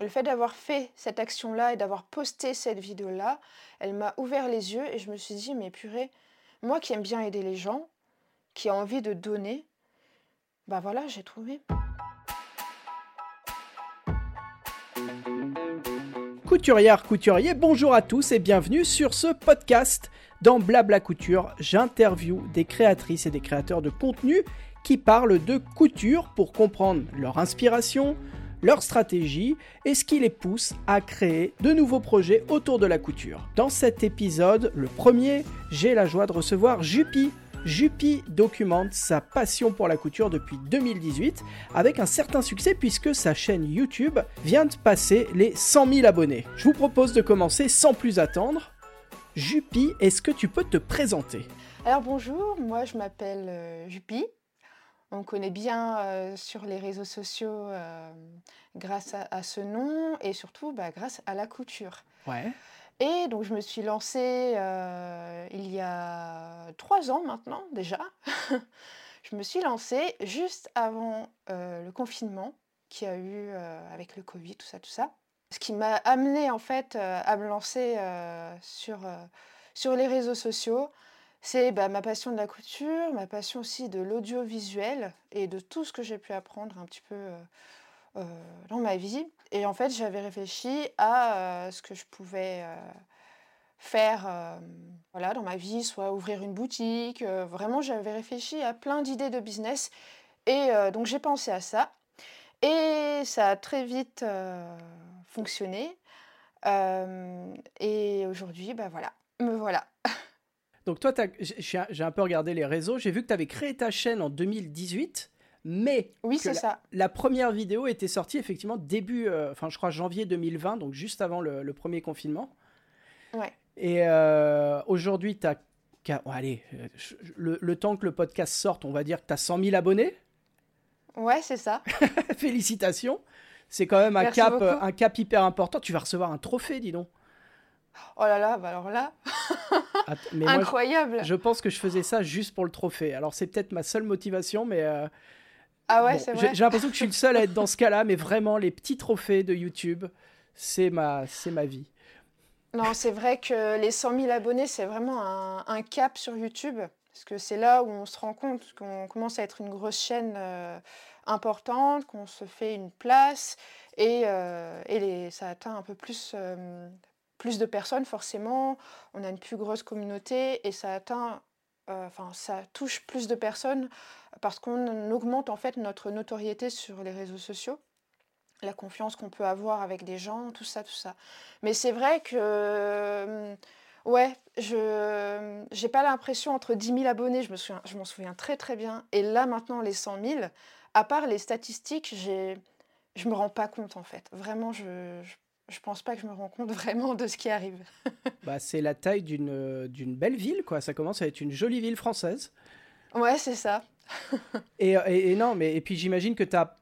Le fait d'avoir fait cette action-là et d'avoir posté cette vidéo-là, elle m'a ouvert les yeux et je me suis dit, mais purée, moi qui aime bien aider les gens, qui a envie de donner, bah voilà, j'ai trouvé. Couturière, couturier, bonjour à tous et bienvenue sur ce podcast. Dans Blabla Couture, j'interview des créatrices et des créateurs de contenu qui parlent de couture pour comprendre leur inspiration, leur stratégie et ce qui les pousse à créer de nouveaux projets autour de la couture. Dans cet épisode, le premier, j'ai la joie de recevoir Juppie. Juppie documente sa passion pour la couture depuis 2018 avec un certain succès puisque sa chaîne YouTube vient de passer les 100 000 abonnés. Je vous propose de commencer sans plus attendre. Juppie, est-ce que tu peux te présenter? Alors bonjour, moi je m'appelle euh, Juppie. On connaît bien euh, sur les réseaux sociaux euh, grâce à, à ce nom et surtout bah, grâce à la couture. Ouais. Et donc je me suis lancée euh, il y a trois ans maintenant déjà. je me suis lancée juste avant le confinement qu'il y a eu avec le Covid, tout ça, tout ça. Ce qui m'a amené en fait à me lancer sur, sur les réseaux sociaux, c'est bah, ma passion de la couture, ma passion aussi de l'audiovisuel et de tout ce que j'ai pu apprendre un petit peu euh, euh, dans ma vie. Et en fait, j'avais réfléchi à euh, ce que je pouvais faire voilà, dans ma vie, soit ouvrir une boutique. vraiment, j'avais réfléchi à plein d'idées de business. Et donc, j'ai pensé à ça. Et ça a très vite fonctionné. Et aujourd'hui, bah voilà, me voilà. Donc toi, j'ai un peu regardé les réseaux, j'ai vu que tu avais créé ta chaîne en 2018, mais Oui, c'est la, ça. la première vidéo était sortie effectivement début, euh, enfin je crois janvier 2020, donc juste avant le, le premier confinement. Ouais. Et euh, aujourd'hui, tu as... allez, euh, le, le temps que le podcast sorte, on va dire que tu as 100 000 abonnés. Ouais, c'est ça. Félicitations. C'est quand même un Merci cap, beaucoup. un cap hyper important. Tu vas recevoir un trophée, dis donc. Oh là là, bah alors là, Moi, je- incroyable. je pense que je faisais ça juste pour le trophée. Alors c'est peut-être ma seule motivation, mais euh, Ah ouais, Bon, c'est j'ai vrai. j'ai l'impression que je suis le seul à être dans ce cas-là, mais vraiment, les petits trophées de YouTube, c'est ma, c'est ma vie. Non, c'est vrai que les 100 000 abonnés, c'est vraiment un, un cap sur YouTube. Parce que c'est là où on se rend compte qu'on commence à être une grosse chaîne euh, importante, qu'on se fait une place. Et, euh, et les- ça atteint un peu plus, euh, plus de personnes, forcément. On a une plus grosse communauté et ça atteint, euh, touche plus de personnes parce qu'on augmente en fait notre notoriété sur les réseaux sociaux la confiance qu'on peut avoir avec des gens, tout ça, tout ça. Mais c'est vrai que, euh, ouais, je j'ai pas l'impression entre 10 000 abonnés, je me souviens, m'en souviens très très bien, et là maintenant les 100 000, à part les statistiques, je me rends pas compte en fait. Vraiment, je, je pense pas que je me rends compte vraiment de ce qui arrive. bah, c'est la taille d'une, d'une belle ville, quoi. Ça commence à être une jolie ville française. Ouais, c'est ça. et, et, non, mais et puis j'imagine que tu as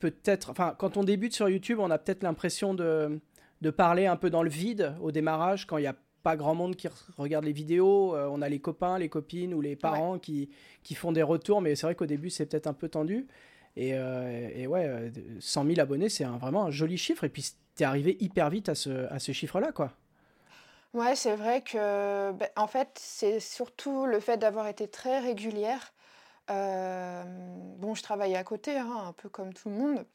peut-être. Enfin, quand on débute sur YouTube, on a peut-être l'impression de, de parler un peu dans le vide au démarrage, quand il n'y a pas grand monde qui regarde les vidéos. Euh, on a les copains, les copines ou les parents qui, qui font des retours, mais c'est vrai qu'au début, c'est peut-être un peu tendu. Et, euh, et ouais, 100 000 abonnés, c'est vraiment un joli chiffre. Et puis, tu es arrivé hyper vite à ce, à ce chiffre-là, quoi. Ouais, c'est vrai que, ben, en fait, c'est surtout le fait d'avoir été très régulière. Euh, bon, je travaillais à côté, hein, un peu comme tout le monde.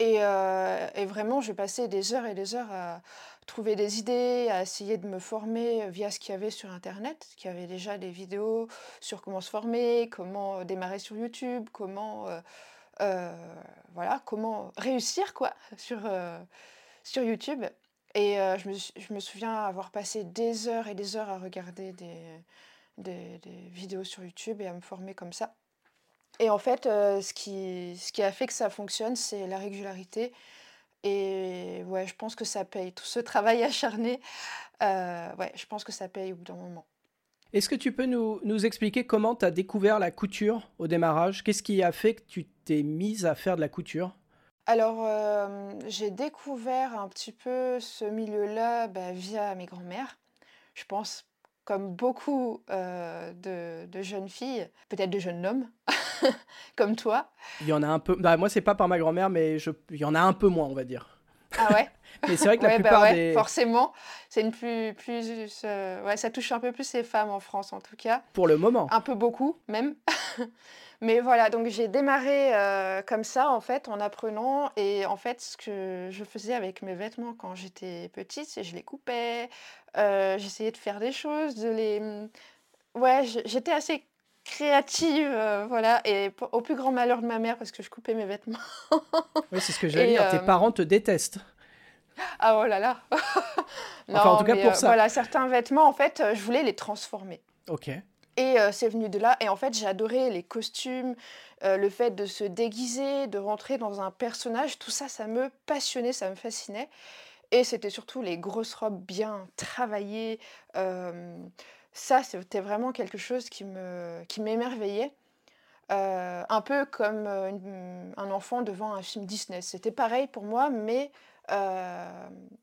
Et, euh, et, vraiment, je passais des heures et des heures à trouver des idées, à essayer de me former via ce qu'il y avait sur Internet, qu'il y avait déjà des vidéos sur comment se former, comment démarrer sur YouTube, comment, voilà, comment réussir quoi, sur, sur YouTube. Et je, me, je, me, souviens avoir passé des heures et des heures à regarder des, des, vidéos sur YouTube et à me former comme ça. Et en fait, ce, qui, ce qui a fait que ça fonctionne, c'est la régularité. Et ouais, je pense que ça paye. Tout ce travail acharné, ouais, je pense que ça paye au bout d'un moment. Est-ce que tu peux nous, nous expliquer comment tu as découvert la couture au démarrage? Qu'est-ce qui a fait que tu t'es mise à faire de la couture? Alors, j'ai découvert un petit peu ce milieu-là bah, via mes grands-mères. Je pense, comme beaucoup de, de, jeunes filles, peut-être de jeunes hommes, comme toi. Il y en a un peu. Bah, moi, c'est pas par ma grand-mère, mais je... il y en a un peu moins, on va dire. Ah ouais? Mais c'est vrai que la bah plupart ouais, des... Forcément, c'est une plus... plus ouais, ça touche un peu plus les femmes en France, en tout cas. Pour le moment. Un peu beaucoup, même. Mais voilà, donc j'ai démarré euh, comme ça, en fait, en apprenant. Et en fait, ce que je faisais avec mes vêtements quand j'étais petite, c'est je les coupais, euh, j'essayais de faire des choses, de les... Ouais, j'étais assez créative, euh, voilà, et au plus grand malheur de ma mère parce que je coupais mes vêtements. oui, c'est ce que j'allais dire, tes parents te détestent. Ah oh là là. non, enfin, en tout cas pour ça. Voilà, certains vêtements, en fait, je voulais les transformer. Ok. Et c'est venu de là. Et en fait, j'ai adoré les costumes, le fait de se déguiser, de rentrer dans un personnage. Tout ça, ça me passionnait, ça me fascinait. Et c'était surtout les grosses robes bien travaillées. Ça, c'était vraiment quelque chose qui me qui m'émerveillait. un peu comme un enfant devant un film Disney. C'était pareil pour moi, mais,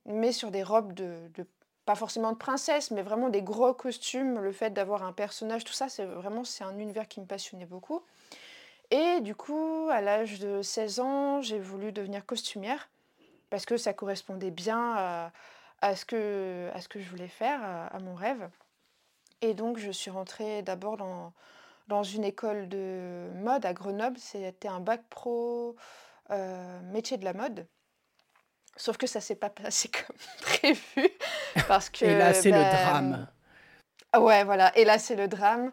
mais sur des robes de, de pas forcément de princesse, mais vraiment des gros costumes, le fait d'avoir un personnage, tout ça, c'est vraiment c'est un univers qui me passionnait beaucoup. Et du coup, à l'âge de 16 ans, j'ai voulu devenir costumière parce que ça correspondait bien à, ce, que, à ce que je voulais faire, à, mon rêve. Et donc, je suis rentrée d'abord dans, dans une école de mode à Grenoble. C'était un bac pro euh, métier de la mode. Sauf que ça s'est pas passé comme prévu. Parce que, et là, c'est le ben, drame. Ouais, voilà. Et là, c'est le drame.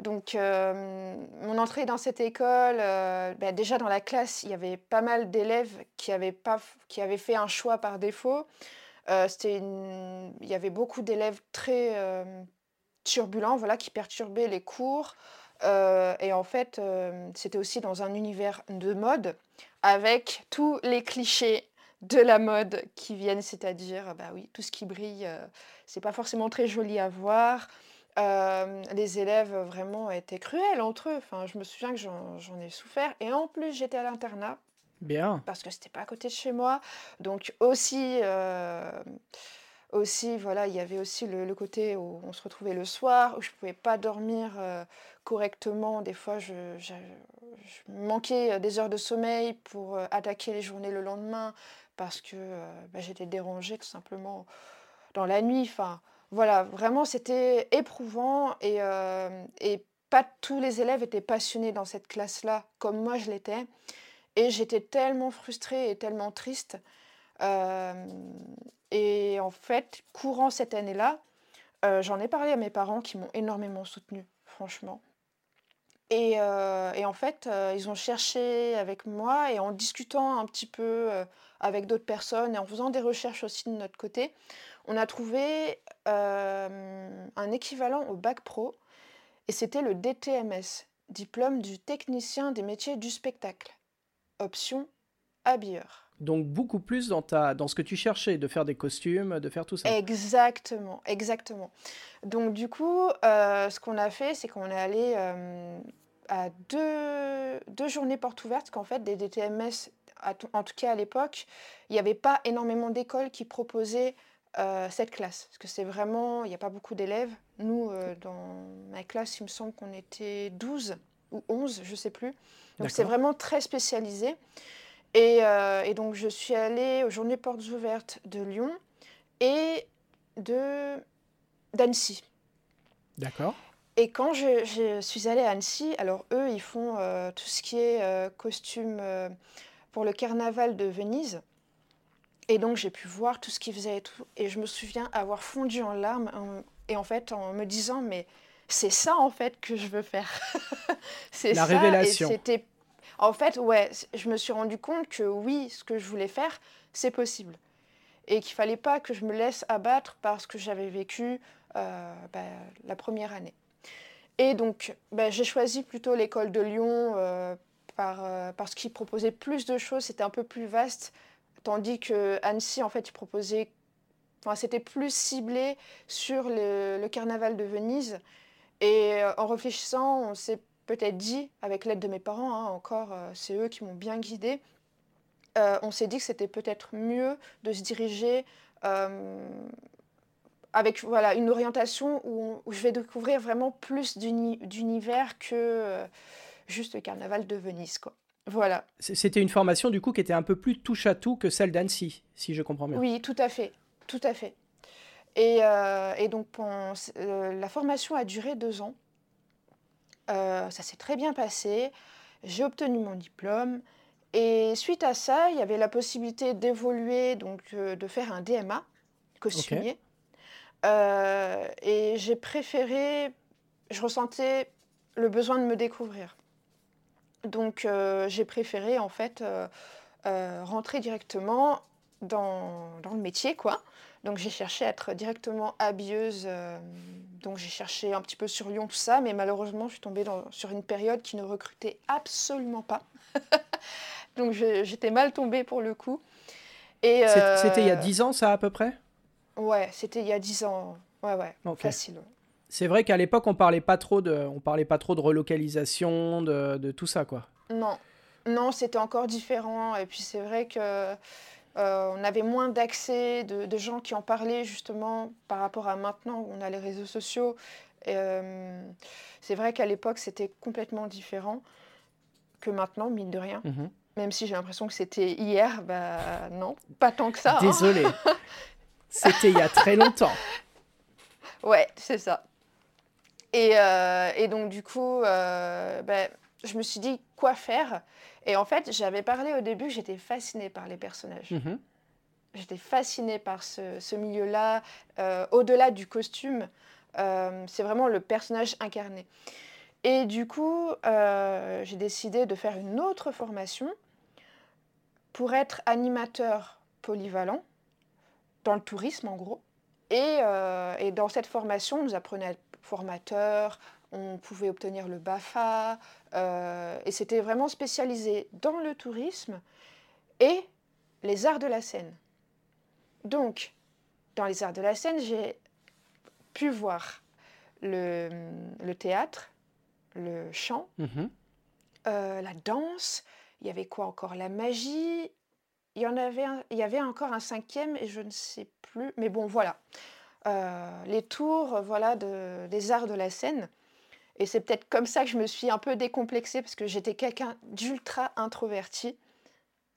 Donc, euh, mon entrée dans cette école, euh, ben, déjà dans la classe, il y avait pas mal d'élèves qui, avaient pas, qui avaient fait un choix par défaut. Euh, une... Il y avait beaucoup d'élèves très turbulents, voilà, qui perturbaient les cours. et en fait, c'était aussi dans un univers de mode, avec tous les clichés de la mode qui viennent, c'est-à-dire, bah oui, tout ce qui brille, euh, c'est pas forcément très joli à voir. Euh, les élèves vraiment étaient cruels entre eux. Enfin, je me souviens que j'en ai souffert. Et en plus, j'étais à l'internat. Bien. Parce que c'était pas à côté de chez moi. Donc aussi, euh, aussi voilà, il y avait aussi le, côté où on se retrouvait le soir, où je pouvais pas dormir correctement. Des fois, je, je, manquais des heures de sommeil pour attaquer les journées le lendemain parce que bah, j'étais dérangée tout simplement dans la nuit. Enfin, voilà, vraiment c'était éprouvant et, et pas tous les élèves étaient passionnés dans cette classe-là comme moi je l'étais. Et j'étais tellement frustrée et tellement triste. Et en fait, courant cette année-là, j'en ai parlé à mes parents qui m'ont énormément soutenue, franchement. Et, et, en fait, ils ont cherché avec moi et en discutant un petit peu avec d'autres personnes et en faisant des recherches aussi de notre côté, on a trouvé euh, un équivalent au bac pro et c'était le DTMS, diplôme du technicien des métiers du spectacle, option habilleur. Donc beaucoup plus dans, ta, dans ce que tu cherchais, de faire des costumes, de faire tout ça. Exactement, exactement. Donc du coup, euh, ce qu'on a fait, c'est qu'on est allé euh, à deux, deux, journées portes ouvertes, qu'en fait, des DTMS, en tout cas à l'époque, il n'y avait pas énormément d'écoles qui proposaient euh, cette classe. Parce que c'est vraiment, il n'y a pas beaucoup d'élèves. Nous, dans ma classe, il me semble qu'on était 12 ou 11, je ne sais plus. Donc c'est vraiment très spécialisé. Euh, et, donc, je suis allée aux Journées Portes Ouvertes de Lyon et de d'Annecy. D'accord. Et quand je, suis allée à Annecy, alors eux, ils font euh, tout ce qui est euh, costume pour le carnaval de Venise. Et donc, j'ai pu voir tout ce qu'ils faisaient et tout. Et je me souviens avoir fondu en larmes et en fait, en me disant, mais c'est ça en fait que je veux faire. c'est La révélation. C'était en fait, ouais, je me suis rendu compte que oui, ce que je voulais faire, c'est possible. Et qu'il fallait pas que je me laisse abattre parce que j'avais vécu euh, bah, la première année. Et donc, bah, j'ai choisi plutôt l'école de Lyon euh, euh, parce qu'il proposait plus de choses, c'était un peu plus vaste, tandis que Annecy, en fait, il proposait, c'était plus ciblé sur le, le, carnaval de Venise. Et en réfléchissant, on s'est peut-être dit, avec l'aide de mes parents, hein, encore, euh, c'est eux qui m'ont bien guidée, euh, on s'est dit que c'était peut-être mieux de se diriger euh, avec voilà, une orientation où, je vais découvrir vraiment plus d'univers que juste le carnaval de Venise. Quoi. Voilà. C'était une formation du coup qui était un peu plus touche à tout que celle d'Annecy, si je comprends bien. Oui, tout à fait, tout à fait. Et, et donc la formation a duré deux ans. Euh, ça s'est très bien passé. J'ai obtenu mon diplôme. Et suite à ça, il y avait la possibilité d'évoluer, donc euh, de faire un DMA costumier. Euh, et j'ai préféré, je ressentais le besoin de me découvrir. Donc j'ai préféré en fait rentrer directement dans, dans, le métier, quoi. Donc j'ai cherché à être directement habilleuse. Euh, donc j'ai cherché un petit peu sur Lyon, tout ça, mais malheureusement je suis tombée sur une période qui ne recrutait absolument pas. donc j'étais mal tombée pour le coup. Euh, c'était il y a 10 ans ça à peu près? Ouais, c'était il y a 10 ans. Ouais, ouais, facile. C'est vrai qu'à l'époque on parlait pas trop de, on parlait pas trop de relocalisation, de, de tout ça quoi. Non, non, c'était encore différent. Et puis c'est vrai que euh, on avait moins d'accès de, gens qui en parlaient justement par rapport à maintenant où on a les réseaux sociaux. Euh, c'est vrai qu'à l'époque c'était complètement différent que maintenant, mine de rien. Mhm. Même si j'ai l'impression que c'était hier, bah non, pas tant que ça. Hein. Désolé. c'était il y a très longtemps. Ouais, c'est ça. Et, euh, donc du coup, bah, je me suis dit quoi faire? Et en fait, j'avais parlé au début, j'étais fascinée par les personnages. Mhm. J'étais fascinée par ce, milieu-là. Euh, au-delà du costume, euh, c'est vraiment le personnage incarné. Et du coup, euh, j'ai décidé de faire une autre formation pour être animateur polyvalent dans le tourisme en gros. Et, et dans cette formation, on nous apprenait à être formateur, on pouvait obtenir le BAFA, euh, et c'était vraiment spécialisé dans le tourisme et les arts de la scène. Donc, dans les arts de la scène, j'ai pu voir le, théâtre, le chant, mhm. euh, la danse, il y avait quoi encore? La magie, il y, en avait il y avait encore un cinquième et je ne sais plus, mais bon voilà. Euh, les tours voilà, des arts de la scène. Et c'est peut-être comme ça que je me suis un peu décomplexée parce que j'étais quelqu'un d'ultra introverti,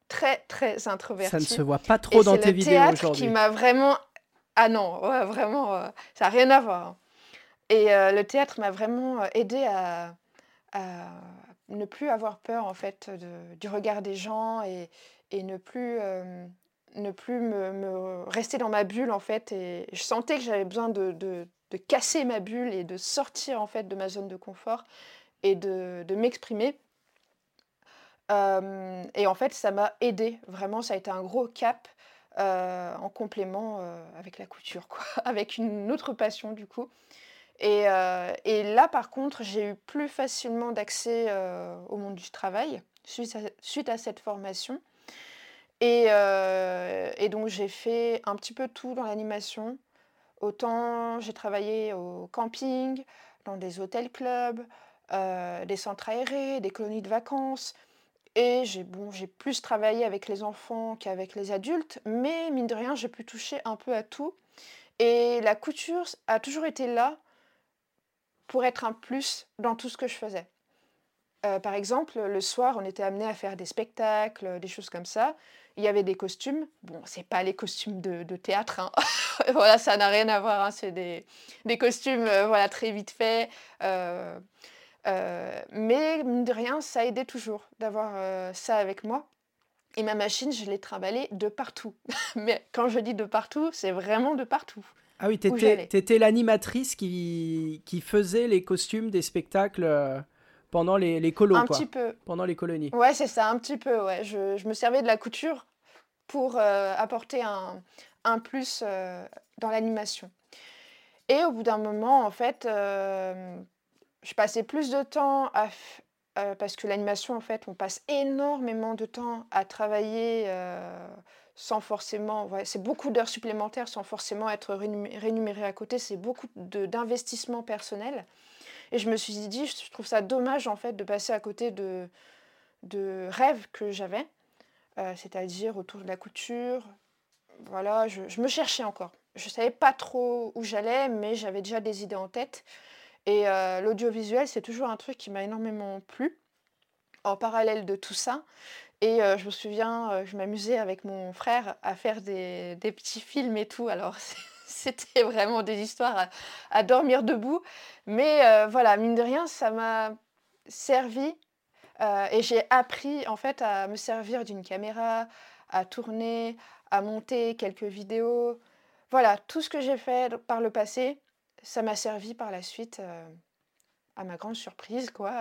très très introverti. Ça ne se voit pas trop dans tes vidéos aujourd'hui. C'est le théâtre qui m'a vraiment ah non, vraiment, euh, ça n'a rien à voir. Hein. Et euh, le théâtre m'a vraiment euh, aidé à, ne plus avoir peur en fait du regard des gens et, ne plus ne plus me, rester dans ma bulle en fait. Et je sentais que j'avais besoin de, de casser ma bulle et de sortir en fait de ma zone de confort et de, m'exprimer. Euh, et en fait, ça m'a aidé. Vraiment, ça a été un gros cap euh, en complément euh, avec la couture, quoi, avec une autre passion du coup. Et, là, par contre, j'ai eu plus facilement d'accès au monde du travail suite à, cette formation. Et donc j'ai fait un petit peu tout dans l'animation. Autant j'ai travaillé au camping, dans des hôtels-clubs, euh, des centres aérés, des colonies de vacances. Et j'ai bon, plus travaillé avec les enfants qu'avec les adultes, mais mine de rien, j'ai pu toucher un peu à tout. Et la couture a toujours été là pour être un plus dans tout ce que je faisais. Euh, par exemple, le soir, on était amené à faire des spectacles, des choses comme ça. Il y avait des costumes. Bon, c'est pas les costumes de, théâtre. Hein. voilà, ça n'a rien à voir. Hein. C'est des, costumes euh, voilà, très vite faits. Euh, mais mine de rien, ça aidait toujours d'avoir ça avec moi. Et ma machine, je l'ai trimballée de partout. mais quand je dis de partout, c'est vraiment de partout. Ah oui, tu étais, l'animatrice qui, qui faisait les costumes des spectacles pendant les, les colos, un quoi. petit peu. Pendant les colonies. Ouais, c'est ça, un petit peu. Ouais. Je, je, me servais de la couture pour euh, apporter un, un plus euh, dans l'animation. Et au bout d'un moment, en fait, euh, je passais plus de temps à, parce que l'animation, en fait, on passe énormément de temps à travailler sans forcément. Ouais, c'est beaucoup d'heures supplémentaires sans forcément être rémunéré à côté. C'est beaucoup d'investissement personnel. Et je me suis dit, je trouve ça dommage en fait de passer à côté de, de rêves que j'avais, euh, c'est-à-dire autour de la couture. Voilà, je, me cherchais encore. Je ne savais pas trop où j'allais, mais j'avais déjà des idées en tête. Et euh, l'audiovisuel, c'est toujours un truc qui m'a énormément plu, en parallèle de tout ça. Et euh, je me souviens, je m'amusais avec mon frère à faire des, des petits films et tout. Alors, c'était vraiment des histoires à, dormir debout. Mais euh, voilà, mine de rien, ça m'a servi euh, et j'ai appris en fait à me servir d'une caméra, à tourner, à monter quelques vidéos. Voilà, tout ce que j'ai fait par le passé, ça m'a servi par la suite. Euh, à ma grande surprise, quoi.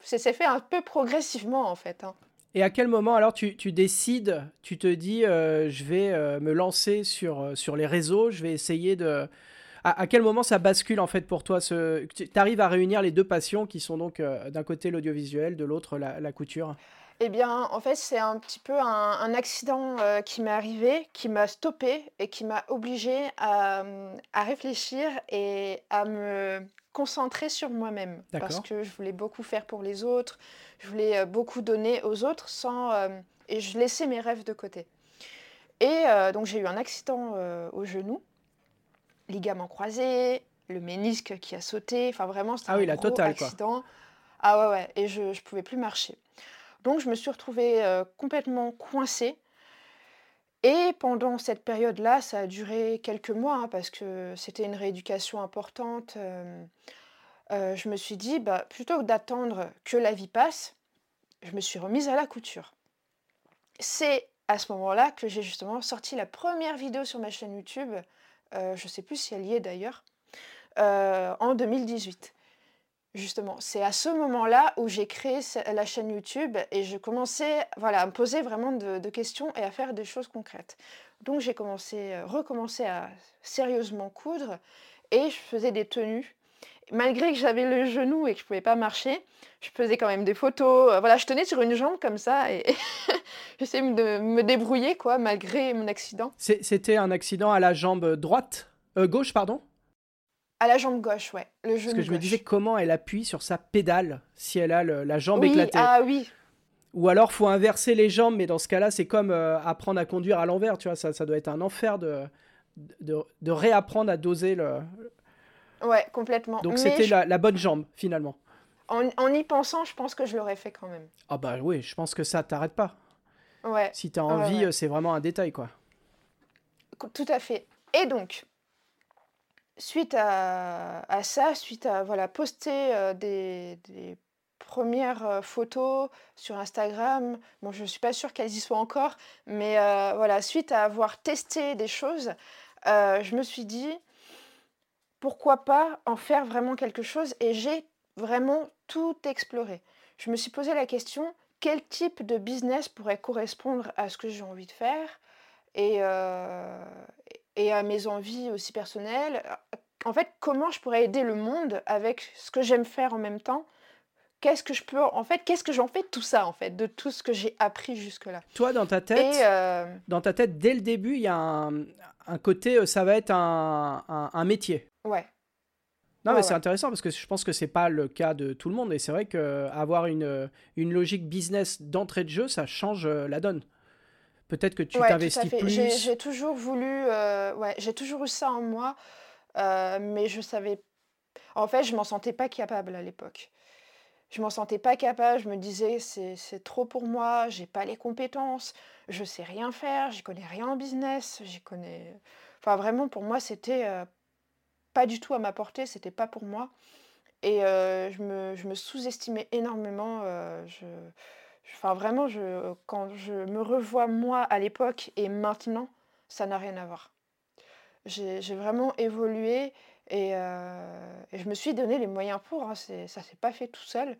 C'est fait un peu progressivement, en fait. Hein. Et à quel moment alors tu, décides, tu te dis euh, je vais euh, me lancer sur, euh, sur les réseaux, je vais essayer de... À, quel moment ça bascule en fait pour toi. Tu arrives à réunir les deux passions qui sont donc d'un côté l'audiovisuel, de l'autre la, couture? Eh bien, en fait, c'est un petit peu un, accident qui m'est arrivé, qui m'a stoppé et qui m'a obligé à, à, réfléchir et à me concentrer sur moi-même. Parce que je voulais beaucoup faire pour les autres, je voulais euh, beaucoup donner aux autres sans, euh, et je laissais mes rêves de côté. Et euh, donc j'ai eu un accident au genou, ligament croisé, le ménisque qui a sauté, enfin vraiment c'était ah un gros accident. Ah ouais ouais, et je ne pouvais plus marcher. Donc je me suis retrouvée complètement coincée. Et pendant cette période-là, ça a duré quelques mois, hein, parce que c'était une rééducation importante. Euh, je me suis dit, bah, plutôt que d'attendre que la vie passe, je me suis remise à la couture. C'est à ce moment-là que j'ai justement sorti la première vidéo sur ma chaîne YouTube, euh, je ne sais plus si elle y est d'ailleurs, euh, en 2018. Justement, c'est à ce moment-là où j'ai créé la chaîne YouTube et je commençais voilà, à me poser vraiment de, questions et à faire des choses concrètes. Donc j'ai commencé, recommencé à sérieusement coudre et je faisais des tenues malgré que j'avais le genou et que je pouvais pas marcher, je faisais quand même des photos. Euh, voilà, je tenais sur une jambe comme ça et j'essayais de me débrouiller quoi, malgré mon accident. C'était un accident à la jambe droite, euh, gauche pardon? À la jambe gauche, ouais. Le genou Parce que je me disais comment elle appuie sur sa pédale si elle a la jambe oui, éclatée. Ah oui. Ou alors faut inverser les jambes, mais dans ce cas-là, c'est comme euh, apprendre à conduire à l'envers, tu vois. Ça, ça doit être un enfer de, de, de réapprendre à doser le, Ouais, complètement. Donc c'était la, bonne jambe, finalement. En, y pensant, je pense que je l'aurais fait quand même. Ah bah oui, je pense que ça t'arrête pas. Ouais. Si t'as envie, c'est vraiment un détail, quoi. Tout à fait. Et donc, suite à, ça, suite à voilà, poster euh, des, premières euh, photos sur Instagram, bon, je ne suis pas sûre qu'elles y soient encore, mais euh, voilà, suite à avoir testé des choses, je me suis dit, pourquoi pas en faire vraiment quelque chose et j'ai vraiment tout exploré. Je me suis posé la question, quel type de business pourrait correspondre à ce que j'ai envie de faire et, et à mes envies aussi personnelles. En fait, comment je pourrais aider le monde avec ce que j'aime faire en même temps? Qu'est-ce que je peux en fait qu'est-ce que j'en fais de tout ça en fait de tout ce que j'ai appris jusque là toi dans ta tête euh, dans ta tête dès le début il y a un, un, côté euh, ça va être un, un, métier. Ouais. Non mais c'est intéressant parce que je pense que c'est pas le cas de tout le monde et c'est vrai que avoir une, une logique business d'entrée de jeu ça change euh, la donne peut-être que tu t'investis plus j'ai toujours voulu ouais j'ai toujours eu ça en moi mais je savais en fait je m'en sentais pas capable à l'époque je m'en sentais pas capable, je me disais c'est trop pour moi, j'ai pas les compétences, je sais rien faire, j'y connais rien en business, j'y connais. Enfin vraiment pour moi c'était euh, pas du tout à ma portée, c'était pas pour moi. Et euh, je me, je me sous-estimais énormément. Euh, je, enfin vraiment, quand je me revois moi à l'époque et maintenant, ça n'a rien à voir. J'ai vraiment évolué euh, et, je me suis donné les moyens pour, hein, ça ne s'est pas fait tout seul.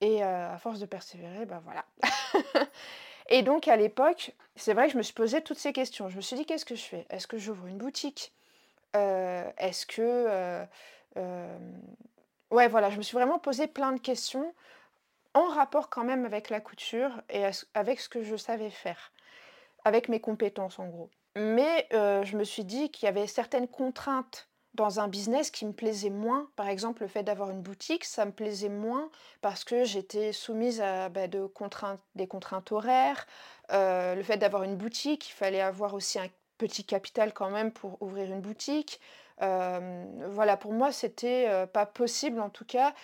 Et euh, à force de persévérer, ben voilà. et donc à l'époque, c'est vrai que je me suis posé toutes ces questions. Je me suis dit, qu'est-ce que je fais? Est-ce que j'ouvre une boutique? Euh, Est-ce que... ouais, voilà, je me suis vraiment posé plein de questions en rapport quand même avec la couture et avec ce que je savais faire, avec mes compétences en gros. Mais je me suis dit qu'il y avait certaines contraintes dans un business qui me plaisait moins. Par exemple, le fait d'avoir une boutique, ça me plaisait moins parce que j'étais soumise à bah, des contraintes horaires. Euh, le fait d'avoir une boutique, il fallait avoir aussi un petit capital quand même pour ouvrir une boutique. Euh, voilà, pour moi, c'était euh, pas possible en tout cas.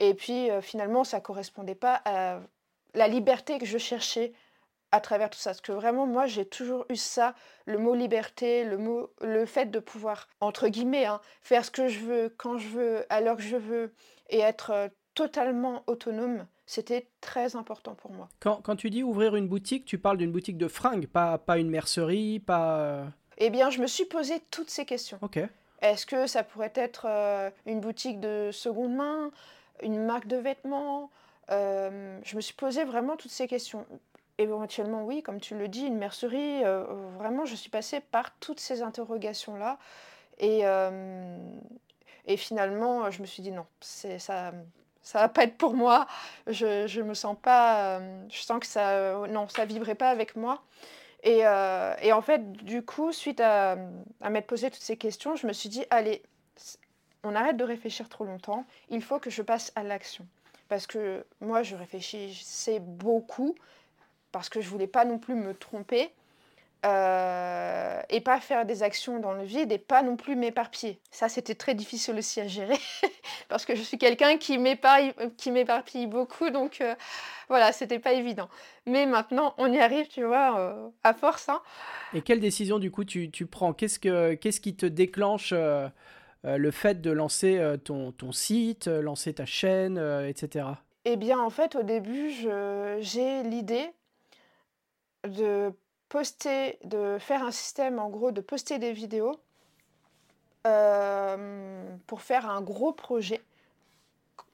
Et puis finalement, ça correspondait pas à la liberté que je cherchais à travers tout ça. Parce que vraiment, moi, j'ai toujours eu ça, le mot liberté, le, mot, le fait de pouvoir, entre guillemets, hein, faire ce que je veux, quand je veux, à l'heure que je veux, et être euh, totalement autonome, c'était très important pour moi. Quand, quand, tu dis ouvrir une boutique, tu parles d'une boutique de fringues, pas, pas une mercerie, pas... Euh eh bien, je me suis posé toutes ces questions. Ok. Est-ce que ça pourrait être euh, une boutique de seconde main, une marque de vêtements Je me suis posé vraiment toutes ces questions. Éventuellement, oui, comme tu le dis, une mercerie. Euh, vraiment, je suis passée par toutes ces interrogations-là. Et, euh, et finalement, je me suis dit non, c'est ça ça va pas être pour moi. Je, je me sens pas. Euh, je sens que ça. non, ça vibrait pas avec moi. Et, et en fait, du coup, suite à, à m'être posé toutes ces questions, je me suis dit allez, on arrête de réfléchir trop longtemps. Il faut que je passe à l'action. Parce que moi, je réfléchissais beaucoup parce que je voulais pas non plus me tromper euh, et pas faire des actions dans le vide et pas non plus m'éparpiller. Ça, c'était très difficile aussi à gérer parce que je suis quelqu'un qui m'éparpille beaucoup, donc euh, voilà, c'était pas évident. Mais maintenant, on y arrive, tu vois, euh, à force. Hein. Et quelle décision du coup tu, tu prends? Qu'est-ce que qu'est-ce qui te déclenche le fait de lancer ton, ton site, lancer ta chaîne, etc. Eh bien, en fait, au début, j'ai l'idée de poster, de faire un système en gros de poster des vidéos euh, pour faire un gros projet,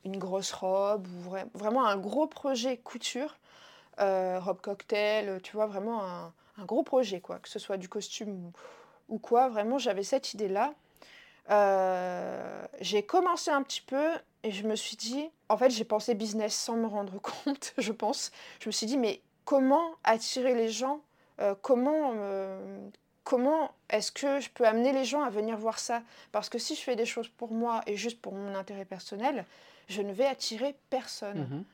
une grosse robe ou vraiment un gros projet couture, euh, robe cocktail, tu vois, vraiment un, gros projet quoi, que ce soit du costume ou, quoi, vraiment j'avais cette idée-là. Euh, j'ai commencé un petit peu et je me suis dit, en fait j'ai pensé business sans me rendre compte, je pense. Je me suis dit, mais comment attirer les gens? Euh, Comment, euh, comment est-ce que je peux amener les gens à venir voir ça? Parce que si je fais des choses pour moi et juste pour mon intérêt personnel, je ne vais attirer personne. Mhm.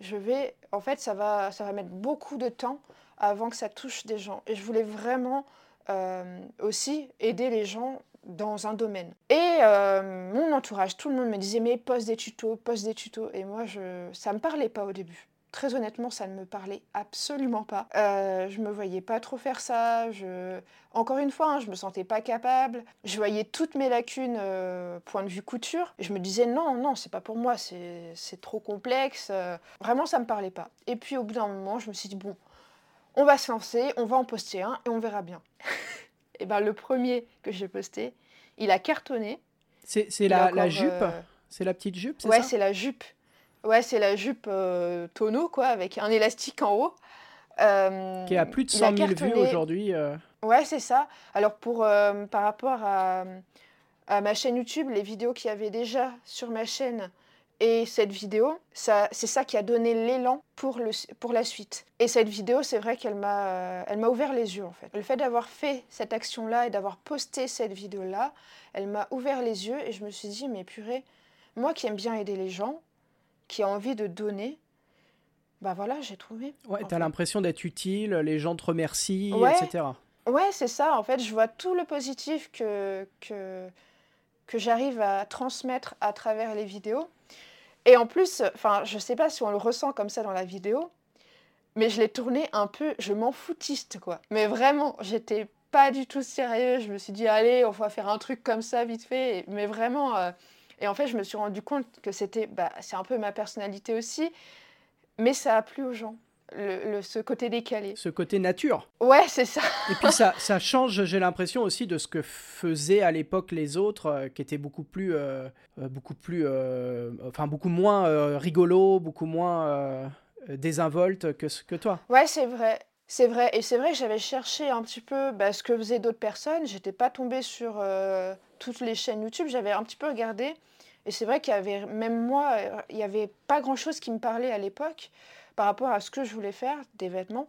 Je vais, en fait, ça va, ça va mettre beaucoup de temps avant que ça touche des gens. Et je voulais vraiment euh, aussi aider les gens dans un domaine. Et mon entourage, tout le monde me disait mais poste des tutos, poste des tutos. Et moi, je, ça me parlait pas au début très honnêtement, ça ne me parlait absolument pas. Euh, je me voyais pas trop faire ça. Je... Encore une fois, hein, je me sentais pas capable. Je voyais toutes mes lacunes euh, point de vue couture. je me disais non, non, c'est pas pour moi, c'est trop complexe. Euh, vraiment, ça me parlait pas. Et puis au bout d'un moment, je me suis dit bon, on va se lancer, on va en poster un et on verra bien. et ben le premier que j'ai posté, il a cartonné. C'est la, la, jupe euh, C'est la petite jupe, c'est ouais, c'est la jupe. Ouais, c'est la jupe euh, tonneau, quoi, avec un élastique en haut. Euh, qui a plus de 100 000 vues aujourd'hui. Ouais, c'est ça. Alors, pour, par rapport à, à, ma chaîne YouTube, les vidéos qu'il y avait déjà sur ma chaîne Et cette vidéo, ça, c'est ça qui a donné l'élan pour, le, pour la suite. Et cette vidéo, c'est vrai qu'elle m'a, elle m'a ouvert les yeux en fait. Le fait d'avoir fait cette action-là et d'avoir posté cette vidéo-là, elle m'a ouvert les yeux et je me suis dit, mais purée, moi qui aime bien aider les gens, qui a envie de donner, bah voilà, j'ai trouvé. Ouais, t'as l'impression d'être utile, les gens te remercient, etc. Ouais, c'est ça. En fait, je vois tout le positif que, que, que j'arrive à transmettre à travers les vidéos. Et en plus, enfin, je sais pas si on le ressent comme ça dans la vidéo, mais je l'ai tourné un peu, je m'en foutiste, quoi. Mais vraiment, j'étais pas du tout sérieux. Je me suis dit, allez, on va faire un truc comme ça, vite fait. Mais vraiment, euh, et en fait, je me suis rendu compte que c'était, bah, c'est un peu ma personnalité aussi, mais ça a plu aux gens. Le, ce côté décalé. Ce côté nature. Ouais, c'est ça. Et puis ça, ça change, j'ai l'impression aussi, de ce que faisaient à l'époque les autres, euh, qui étaient beaucoup plus, euh, euh, beaucoup plus, enfin beaucoup moins rigolo, beaucoup moins désinvolte que, que toi. Ouais, c'est vrai. C'est vrai, et c'est vrai que j'avais cherché un petit peu bah, ce que faisaient d'autres personnes. J'étais pas tombée sur toutes les chaînes YouTube. J'avais un petit peu regardé. Et c'est vrai qu'il y avait, même moi, il n'y avait pas grand-chose qui me parlait à l'époque par rapport à ce que je voulais faire, des vêtements.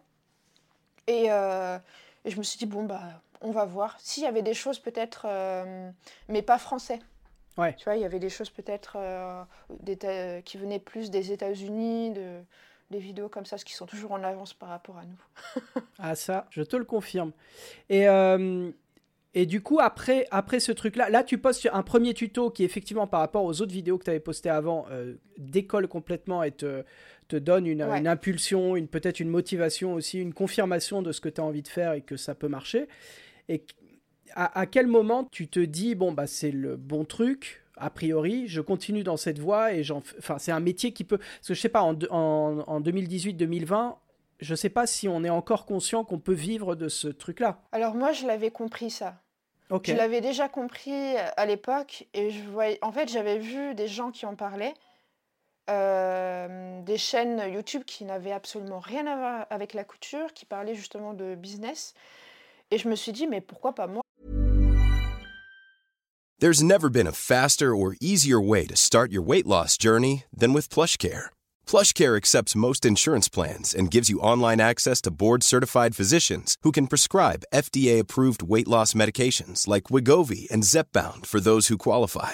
Et, euh, je me suis dit, bon, bah, on va voir. S'il y avait des choses peut-être, euh, mais pas français. Ouais. Tu vois, il y avait des choses peut-être euh, qui venaient plus des États-Unis, de, des vidéos comme ça, ce qui sont toujours en avance par rapport à nous. ah ça, je te le confirme. Et et du coup, après, après ce truc-là, là, tu postes un premier tuto qui, effectivement, par rapport aux autres vidéos que tu avais postées avant, euh, décolle complètement et te, te donne une, impulsion, une, peut-être une motivation aussi, une confirmation de ce que tu as envie de faire et que ça peut marcher. Et à, quel moment tu te dis, bon, bah, c'est le bon truc, a priori, je continue dans cette voie et j'en. Enfin, c'est un métier qui peut. Parce que je sais pas, en, en, en 2018-2020, je ne sais pas si on est encore conscient qu'on peut vivre de ce truc-là. Alors moi, je l'avais compris ça. Je l'avais déjà compris euh, à l'époque et je voyais, en fait, j'avais vu des gens qui en parlaient, euh, des chaînes YouTube qui n'avaient absolument rien à voir avec la couture, qui parlaient justement de business. Et je me suis dit, mais pourquoi pas moi? There's never been a faster or easier way to start your weight loss journey than with PlushCare. PlushCare accepts most insurance plans and gives you online access to board-certified physicians who can prescribe FDA-approved weight loss medications like Wigovi and Zepbound for those who qualify.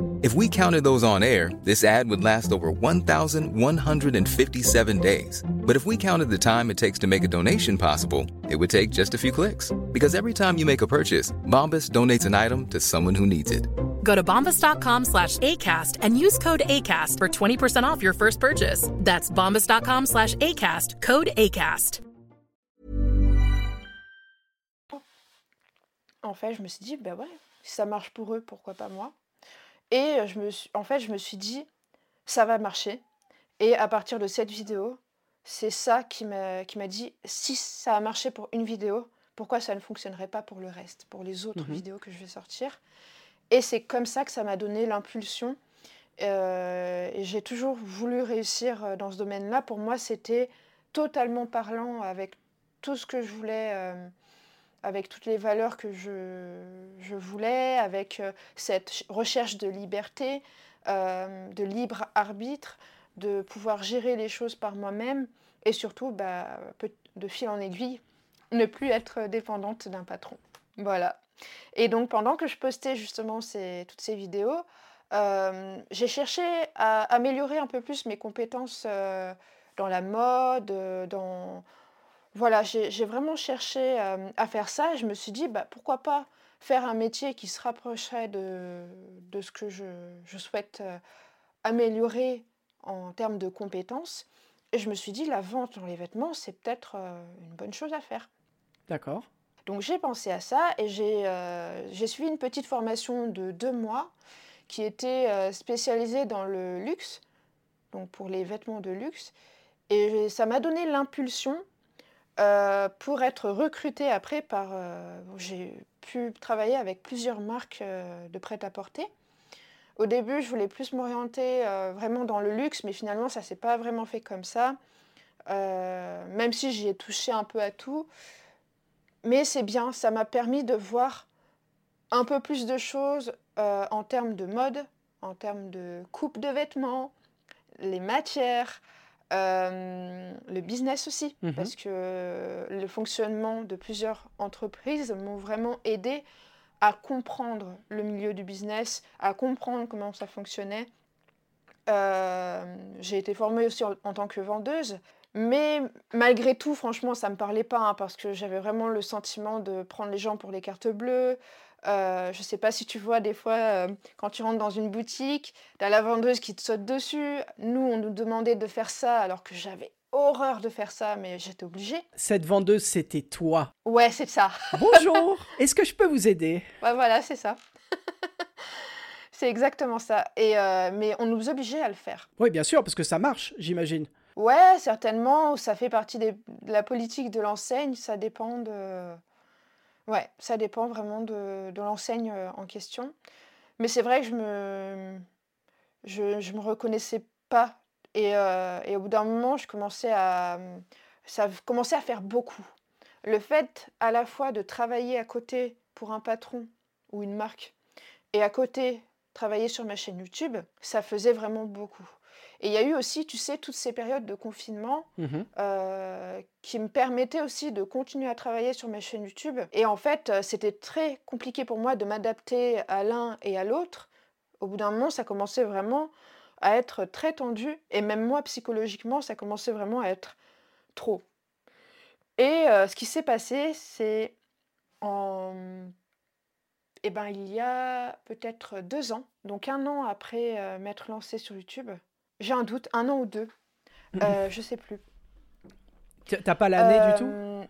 If we counted those on air, this ad would last over 1,157 days. But if we counted the time it takes to make a donation possible, it would take just a few clicks. Because every time you make a purchase, Bombas donates an item to someone who needs it. Go to bombas.com slash ACAST and use code ACAST for 20% off your first purchase. That's bombas.com slash ACAST, code ACAST. En fait, je me suis dit, ben ouais, si ça marche pour eux, pourquoi pas moi Et je me suis, en fait, je me suis dit, ça va marcher. Et à partir de cette vidéo, c'est ça qui m'a dit, si ça a marché pour une vidéo, pourquoi ça ne fonctionnerait pas pour le reste, pour les autres mmh vidéos que je vais sortir? Et c'est comme ça que ça m'a donné l'impulsion. Euh, et j'ai toujours voulu réussir euh, dans ce domaine-là. Pour moi, c'était totalement parlant avec tout ce que je voulais. Euh, avec toutes les valeurs que je, voulais, avec euh, cette recherche de liberté, euh, de libre arbitre, de pouvoir gérer les choses par moi-même et surtout, bah, de fil en aiguille, ne plus être dépendante d'un patron. Voilà. Et donc pendant que je postais justement toutes ces vidéos, euh, j'ai cherché à améliorer un peu plus mes compétences dans la mode, dans, voilà, j'ai vraiment cherché à faire ça et je me suis dit, bah, pourquoi pas faire un métier qui se rapprocherait de, de ce que je, je souhaite améliorer en termes de compétences. Et je me suis dit, la vente dans les vêtements, c'est peut-être une bonne chose à faire. D'accord. Donc j'ai pensé à ça et j'ai suivi une petite formation de deux mois qui était spécialisée dans le luxe, donc pour les vêtements de luxe. Et ça m'a donné l'impulsion pour être recrutée après par... J'ai pu travailler avec plusieurs marques de prêt-à-porter. Au début, je voulais plus m'orienter vraiment dans le luxe, mais finalement, ça ne s'est pas vraiment fait comme ça. même si j'y ai touché un peu à tout. Mais c'est bien, ça m'a permis de voir un peu plus de choses en termes de mode, en termes de coupe de vêtements, les matières, euh, le business aussi, mhm. parce que le fonctionnement de plusieurs entreprises m'ont vraiment aidé à comprendre le milieu du business, à comprendre comment ça fonctionnait. Euh, j'ai été formée aussi en, tant que vendeuse, mais malgré tout, franchement, ça ne me parlait pas, hein, parce que j'avais vraiment le sentiment de prendre les gens pour les cartes bleues, euh, je ne sais pas si tu vois des fois, euh, quand tu rentres dans une boutique, tu as la vendeuse qui te saute dessus. Nous, on nous demandait de faire ça alors que j'avais horreur de faire ça, mais j'étais obligée. Cette vendeuse, c'était toi. Ouais, c'est ça. Bonjour, est-ce que je peux vous aider? Ouais, voilà, c'est ça. c'est exactement ça. Et euh, mais on nous obligeait à le faire. Oui, bien sûr, parce que ça marche, j'imagine. Ouais, certainement. Ça fait partie de la politique de l'enseigne. Ça dépend de Ouais, ça dépend vraiment de, l'enseigne euh, en question. Mais c'est vrai que je me, je, me reconnaissais pas. Et, euh, et au bout d'un moment, je commençais à, ça commençait à faire beaucoup. Le fait à la fois de travailler à côté pour un patron ou une marque et à côté travailler sur ma chaîne YouTube, ça faisait vraiment beaucoup. Et il y a eu aussi, tu sais, toutes ces périodes de confinement mmh euh, qui me permettaient aussi de continuer à travailler sur ma chaîne YouTube. Et en fait, euh, c'était très compliqué pour moi de m'adapter à l'un et à l'autre. Au bout d'un moment, ça commençait vraiment à être très tendu. Et même moi, psychologiquement, ça commençait vraiment à être trop. Et euh, ce qui s'est passé, c'est en... Eh ben, il y a peut-être deux ans, donc un an après m'être lancée sur YouTube, j'ai un doute, un an ou deux. Euh, je sais plus. T'as pas l'année du tout euh,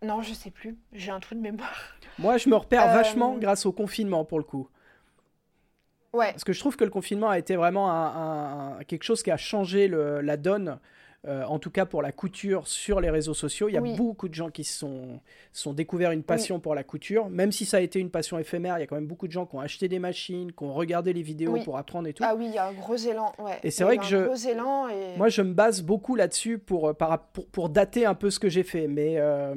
Non, je sais plus. J'ai un trou de mémoire. Moi, je me repère euh, vachement grâce au confinement pour le coup. Ouais. Parce que je trouve que le confinement a été vraiment un, quelque chose qui a changé le, la donne euh, en tout cas pour la couture sur les réseaux sociaux. Il y a beaucoup de gens qui se sont, sont découvert une passion pour la couture. Même si ça a été une passion éphémère, il y a quand même beaucoup de gens qui ont acheté des machines, qui ont regardé les vidéos pour apprendre et tout. Ah oui, il y a un gros élan. Et c'est vrai que je, moi, je me base beaucoup là-dessus pour, euh, pour, pour, dater un peu ce que j'ai fait. Mais euh,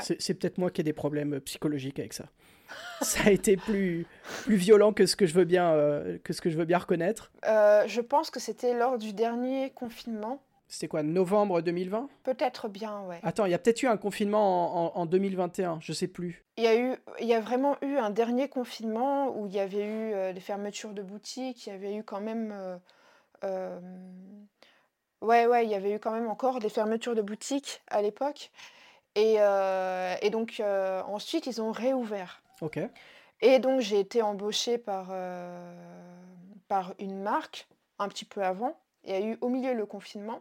c'est peut-être moi qui ai des problèmes psychologiques avec ça. ça a été plus, plus violent que ce que je veux bien, que ce que je veux bien reconnaître. je pense que c'était lors du dernier confinement. C'était quoi, novembre 2020 Peut-être bien, ouais. Attends, il y a peut-être eu un confinement en, en, 2021, je sais plus. Il y, a eu, il y a vraiment eu un dernier confinement où il y avait eu euh, des fermetures de boutiques, il y avait eu quand même... Euh, euh, ouais, ouais, il y avait eu quand même encore des fermetures de boutiques à l'époque. Et, et, donc, ensuite, ils ont réouvert. Ok. Et donc, j'ai été embauchée par, par une marque un petit peu avant. Il y a eu au milieu le confinement.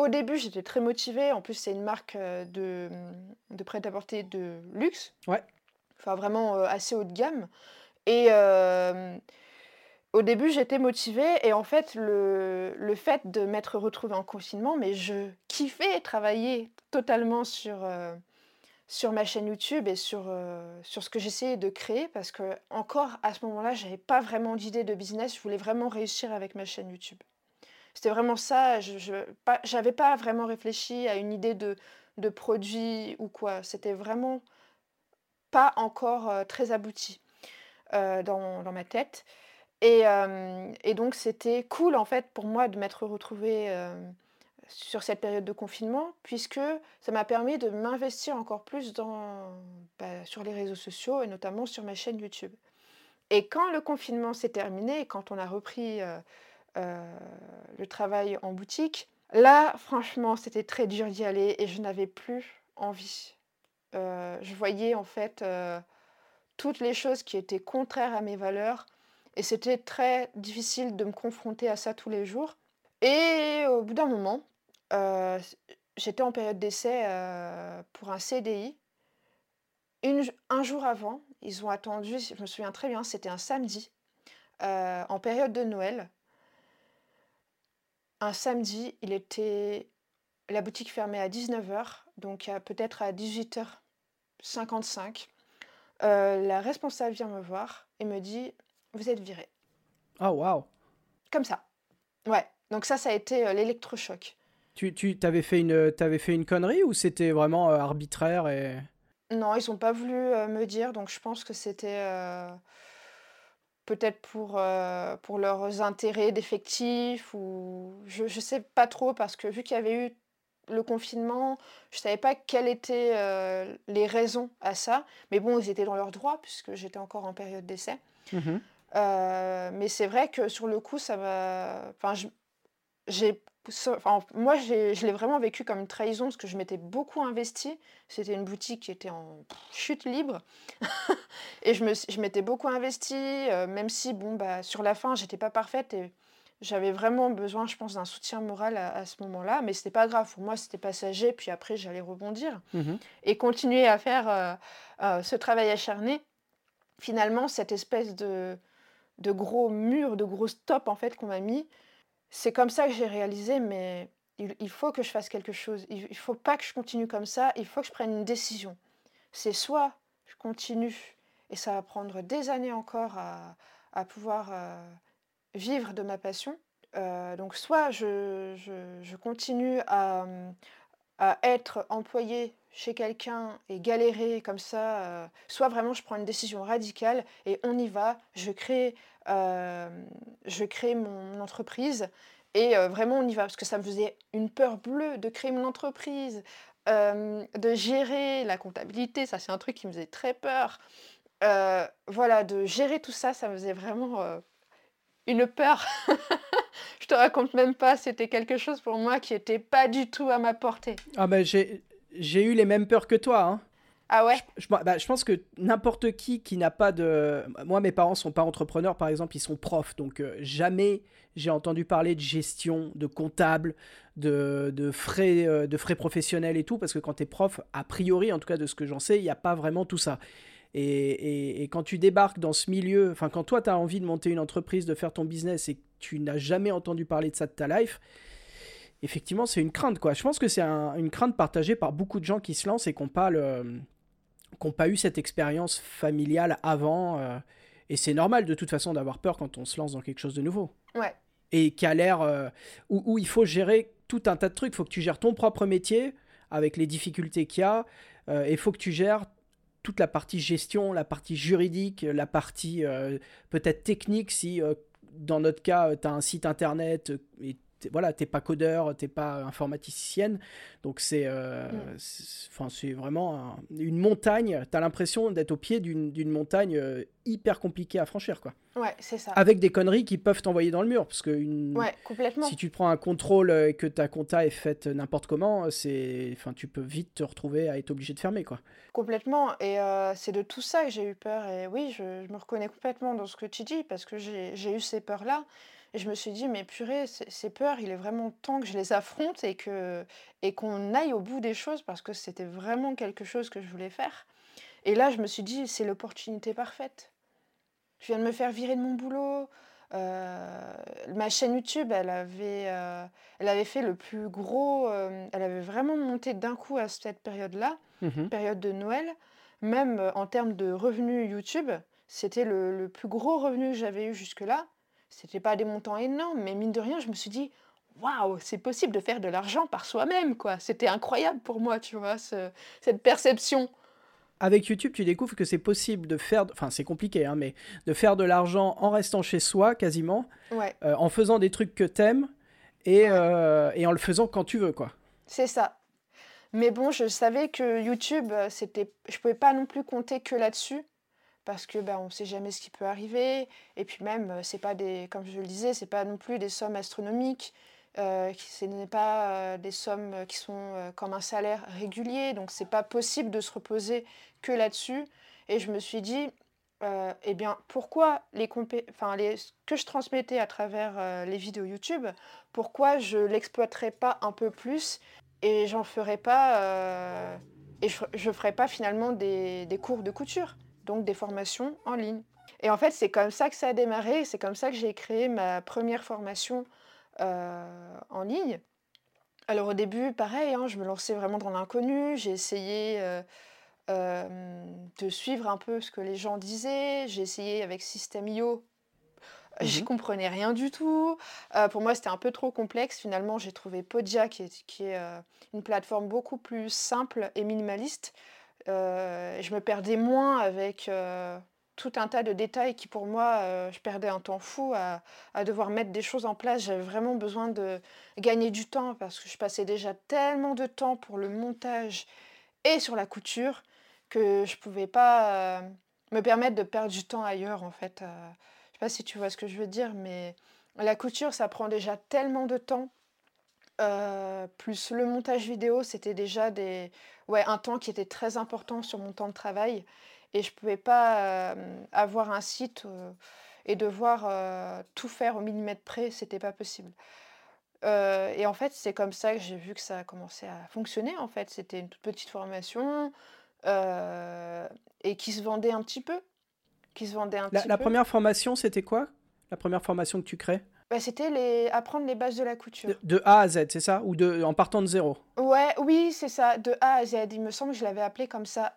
Au début, j'étais très motivée. En plus, c'est une marque euh, de, de prêt-à-porter de luxe. Ouais. Enfin, vraiment euh, assez haut de gamme. Et euh, au début, j'étais motivée. Et en fait, le, le fait de m'être retrouvée en confinement, mais je kiffais travailler totalement sur, sur ma chaîne YouTube et sur, sur ce que j'essayais de créer. Parce que, encore à ce moment-là, je n'avais pas vraiment d'idée de business. Je voulais vraiment réussir avec ma chaîne YouTube. C'était vraiment ça. Je n'avais pas, vraiment réfléchi à une idée de, produit ou quoi. C'était vraiment pas encore euh, très abouti euh, dans, ma tête. Et, euh, et donc c'était cool en fait pour moi de m'être retrouvée sur cette période de confinement, puisque ça m'a permis de m'investir encore plus dans, bah, sur les réseaux sociaux et notamment sur ma chaîne YouTube. Et quand le confinement s'est terminé, quand on a repris le travail en boutique. Là, franchement, c'était très dur d'y aller et je n'avais plus envie. Euh, je voyais en fait euh, toutes les choses qui étaient contraires à mes valeurs et c'était très difficile de me confronter à ça tous les jours. Et au bout d'un moment, j'étais en période d'essai pour un CDI. un jour avant, ils ont attendu, je me souviens très bien, c'était un samedi, en période de Noël un samedi, il était la boutique fermait à 19h, donc peut-être à 18h55. la responsable vient me voir et me dit Vous êtes viré. Oh, waouh Comme ça. Ouais, donc ça, ça a été l'électrochoc. Tu, tu avais, fait une, avais fait une connerie ou c'était vraiment arbitraire et... Non, ils n'ont pas voulu me dire, donc je pense que c'était peut-être pour, euh, pour leurs intérêts d'effectifs ou je ne sais pas trop parce que vu qu'il y avait eu le confinement, je ne savais pas quelles étaient euh, les raisons à ça. Mais bon, ils étaient dans leur droit puisque j'étais encore en période d'essai. Mmh euh, mais c'est vrai que sur le coup, ça m'a... Enfin, j'ai moi, je l'ai vraiment vécu comme une trahison parce que je m'étais beaucoup investi. C'était une boutique qui était en chute libre. et je, me, je m'étais beaucoup investi, euh, même si, bon, bah, sur la fin, j'étais pas parfaite et j'avais vraiment besoin, je pense, d'un soutien moral à, ce moment-là. Mais c'était pas grave. Pour moi, c'était passager. Puis après, j'allais rebondir mmh et continuer à faire euh, euh, ce travail acharné. Finalement, cette espèce de, de gros mur, de gros stop, en fait, qu'on m'a mis, c'est comme ça que j'ai réalisé, mais il, faut que je fasse quelque chose. Il ne faut pas que je continue comme ça, il faut que je prenne une décision. C'est soit je continue, et ça va prendre des années encore à, pouvoir euh, vivre de ma passion. Euh, donc soit je, continue à, être employé chez quelqu'un et galérer comme ça, euh, soit vraiment je prends une décision radicale et on y va, je crée je crée mon entreprise et euh, vraiment on y va parce que ça me faisait une peur bleue de créer mon entreprise, euh, de gérer la comptabilité, ça c'est un truc qui me faisait très peur. voilà, de gérer tout ça, ça me faisait vraiment une peur. je te raconte même pas, c'était quelque chose pour moi qui était pas du tout à ma portée. Ah ben j'ai eu les mêmes peurs que toi. Hein. Ah ouais? Je, bah, je, pense que n'importe qui qui n'a pas de... Moi, mes parents sont pas entrepreneurs, par exemple, ils sont profs. Donc, euh, jamais j'ai entendu parler de gestion, de comptable, de, de frais, euh, de frais professionnels et tout. Parce que quand tu es prof, a priori, en tout cas de ce que j'en sais, il n'y a pas vraiment tout ça. Et, et, quand tu débarques dans ce milieu, enfin, quand toi, tu as envie de monter une entreprise, de faire ton business et que tu n'as jamais entendu parler de ça de ta life, effectivement, c'est une crainte, quoi. Je pense que c'est une crainte partagée par beaucoup de gens qui se lancent et qui n'ont pas le qui n'ont pas eu cette expérience familiale avant. Euh, et c'est normal de toute façon d'avoir peur quand on se lance dans quelque chose de nouveau. Ouais. Et qui a l'air. Euh, où, il faut gérer tout un tas de trucs. Il faut que tu gères ton propre métier avec les difficultés qu'il y a. Euh, et il faut que tu gères toute la partie gestion, la partie juridique, la partie peut-être technique si dans notre cas, tu as un site internet et voilà, t'es pas codeur, t'es pas informaticienne, donc c'est, euh, mm. enfin c'est vraiment une montagne. T'as l'impression d'être au pied d'une montagne euh, hyper compliquée à franchir, quoi. Ouais, c'est ça. Avec des conneries qui peuvent t'envoyer dans le mur, parce que une... ouais, complètement. si tu prends un contrôle et que ta compta est faite n'importe comment, c'est, enfin tu peux vite te retrouver à être obligé de fermer, quoi. Complètement. Et euh, c'est de tout ça que j'ai eu peur. Et oui, je, je, me reconnais complètement dans ce que tu dis, parce que j'ai eu ces peurs-là. Et je me suis dit, mais purée, ces peurs, il est vraiment temps que je les affronte et que et qu'on aille au bout des choses parce que c'était vraiment quelque chose que je voulais faire. Et là, je me suis dit, c'est l'opportunité parfaite. Je viens de me faire virer de mon boulot. Euh, ma chaîne YouTube, elle avait, euh, elle avait fait le plus gros. Euh, elle avait vraiment monté d'un coup à cette période-là, mmh période de Noël. Même en termes de revenus YouTube, c'était le, le plus gros revenu que j'avais eu jusque-là. C'était pas des montants énormes, mais mine de rien, je me suis dit, waouh, c'est possible de faire de l'argent par soi-même, quoi. C'était incroyable pour moi, tu vois, cette perception. Avec YouTube, tu découvres que c'est possible de faire, enfin c'est compliqué, hein, mais de faire de l'argent en restant chez soi quasiment, euh, en faisant des trucs que t'aimes et, euh, et en le faisant quand tu veux, quoi. C'est ça. Mais bon, je savais que YouTube, euh, c'était, je pouvais pas non plus compter que là-dessus parce que ben, on ne sait jamais ce qui peut arriver. Et puis même, euh, c'est pas des, comme je le disais, c'est pas non plus des sommes astronomiques. Euh, ce n'est pas euh, des sommes qui sont comme un salaire régulier, donc c'est pas possible de se reposer que là-dessus. Et je me suis dit, eh bien, pourquoi les, que je transmettais à travers les vidéos YouTube, pourquoi je l'exploiterais pas un peu plus et j'en ferais pas et je, je ferais pas finalement des, des cours de couture? Donc des formations en ligne. Et en fait, c'est comme ça que ça a démarré, c'est comme ça que j'ai créé ma première formation euh, en ligne. Alors au début, pareil, hein, je me lançais vraiment dans l'inconnu. J'ai essayé euh, euh, de suivre un peu ce que les gens disaient. J'ai essayé avec System.io. J'y Mhm. comprenais rien du tout. Pour moi, c'était un peu trop complexe. Finalement, j'ai trouvé Podia, qui est, qui est, une plateforme beaucoup plus simple et minimaliste. Euh, je me perdais moins avec euh, tout un tas de détails qui, pour moi, euh, je perdais un temps fou à, devoir mettre des choses en place. J'avais vraiment besoin de gagner du temps parce que je passais déjà tellement de temps pour le montage et sur la couture que je pouvais pas me permettre de perdre du temps ailleurs, en fait. Je sais pas si tu vois ce que je veux dire, mais la couture, ça prend déjà tellement de temps. Euh, plus le montage vidéo, c'était déjà des... ouais, un temps qui était très important sur mon temps de travail. Et je pouvais pas euh, avoir un site euh, et devoir tout faire au millimètre près, c'était pas possible. Et en fait, c'est comme ça que j'ai vu que ça a commencé à fonctionner. En fait, c'était une toute petite formation et qui se vendait un petit peu. Qui se vendait un La, petit la peu. première formation, c'était quoi? La première formation que tu crées? Bah, c'était les... apprendre les bases de la couture. de, de A à Z, c'est ça? Ou de, en partant de zéro? Ouais, oui, c'est ça, de A à Z. Il me semble que je l'avais appelé comme ça.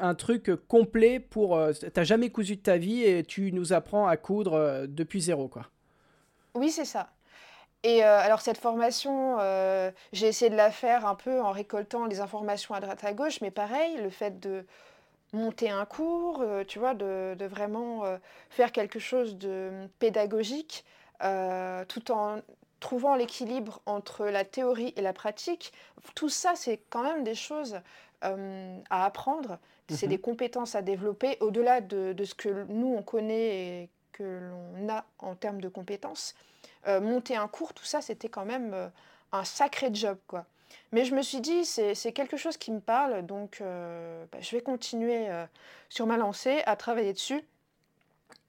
Un- truc euh, complet pour... euh, T'as jamais cousu de ta vie et tu nous apprends à coudre euh, depuis zéro, quoi. Oui, c'est ça. Et euh, alors cette formation, euh, j'ai essayé de la faire un peu en récoltant les informations à droite à gauche, mais pareil, le fait de monter un cours, euh, tu vois, de, de vraiment faire quelque chose de pédagogique, euh, tout en trouvant l'équilibre entre la théorie et la pratique, tout ça, c'est quand même des choses euh, à apprendre, c'est Mhm. des compétences à développer au-delà de, de ce que nous, on connaît et que l'on a en termes de compétences. Euh, monter un cours, tout ça, c'était quand même un sacré job, quoi. Mais je me suis dit, c'est c'est quelque chose qui me parle, donc euh, bah, je vais continuer sur ma lancée à travailler dessus.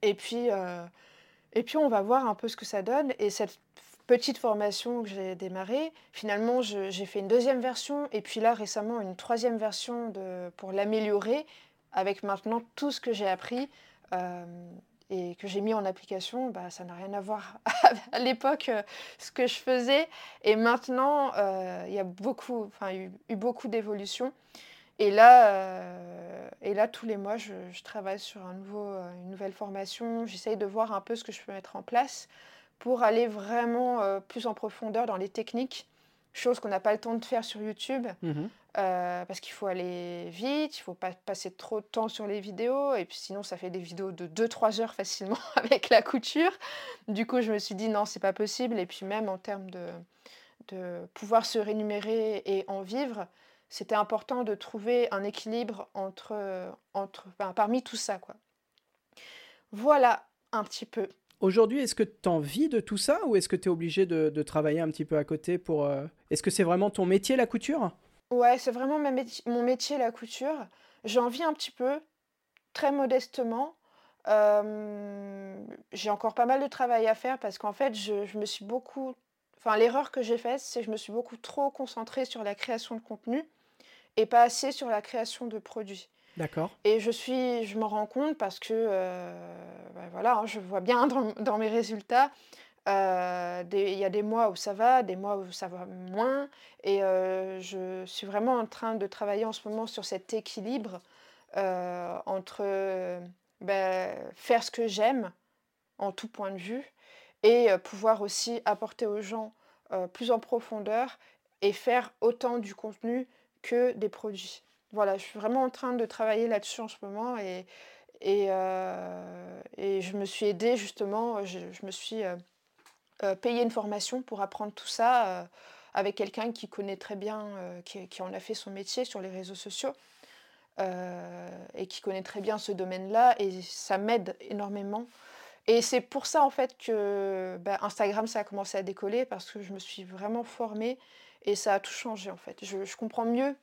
Et puis, et puis, on va voir un peu ce que ça donne. Et cette petite formation que j'ai démarrée, finalement, j'ai fait une deuxième version, et puis là, récemment, une troisième version de, pour l'améliorer, avec maintenant tout ce que j'ai appris. euh, et que j'ai mis en application, bah, ça n'a rien à voir à l'époque euh, ce que je faisais. Et maintenant, euh, il y a beaucoup, enfin, eu, eu beaucoup d'évolution. Et là, euh, et là, tous les mois, je, je travaille sur un nouveau, euh, une nouvelle formation. J'essaye de voir un peu ce que je peux mettre en place pour aller vraiment euh, plus en profondeur dans les techniques, chose qu'on n'a pas le temps de faire sur YouTube. Mhm. Euh, parce qu'il faut aller vite, il faut pas passer trop de temps sur les vidéos, et puis sinon ça fait des vidéos de 2-3 heures facilement avec la couture. Du coup, je me suis dit non, c'est pas possible, et puis même en termes de, de pouvoir se rémunérer et en vivre, c'était important de trouver un équilibre entre, entre, enfin, parmi tout ça. Quoi. Voilà un petit peu. Aujourd'hui, est-ce que tu en vis de tout ça ou est-ce que tu es obligé de, de travailler un petit peu à côté pour... euh, Est-ce que c'est vraiment ton métier, la couture? Ouais, c'est vraiment ma mon métier, la couture. J'en vis un petit peu, très modestement. Euh, j'ai encore pas mal de travail à faire parce qu'en fait, je, je me suis beaucoup... Enfin, l'erreur que j'ai faite, c'est que je me suis beaucoup trop concentrée sur la création de contenu et pas assez sur la création de produits. D'accord. Et je suis, je m'en rends compte parce que, euh, ben voilà, hein, je vois bien dans, dans mes résultats, euh, il y a des mois où ça va, des mois où ça va moins, et euh, je suis vraiment en train de travailler en ce moment sur cet équilibre euh, entre ben, faire ce que j'aime en tout point de vue et pouvoir aussi apporter aux gens plus en profondeur et faire autant du contenu que des produits. Voilà, je suis vraiment en train de travailler là-dessus en ce moment et, et, euh, et je me suis aidée justement, je, je me suis euh, euh, payé une formation pour apprendre tout ça euh, avec quelqu'un qui connaît très bien, euh, qui, qui en a fait son métier sur les réseaux sociaux euh, et qui connaît très bien ce domaine-là et ça m'aide énormément. Et c'est pour ça en fait que bah, Instagram ça a commencé à décoller parce que je me suis vraiment formée et ça a tout changé en fait. Je, je comprends mieux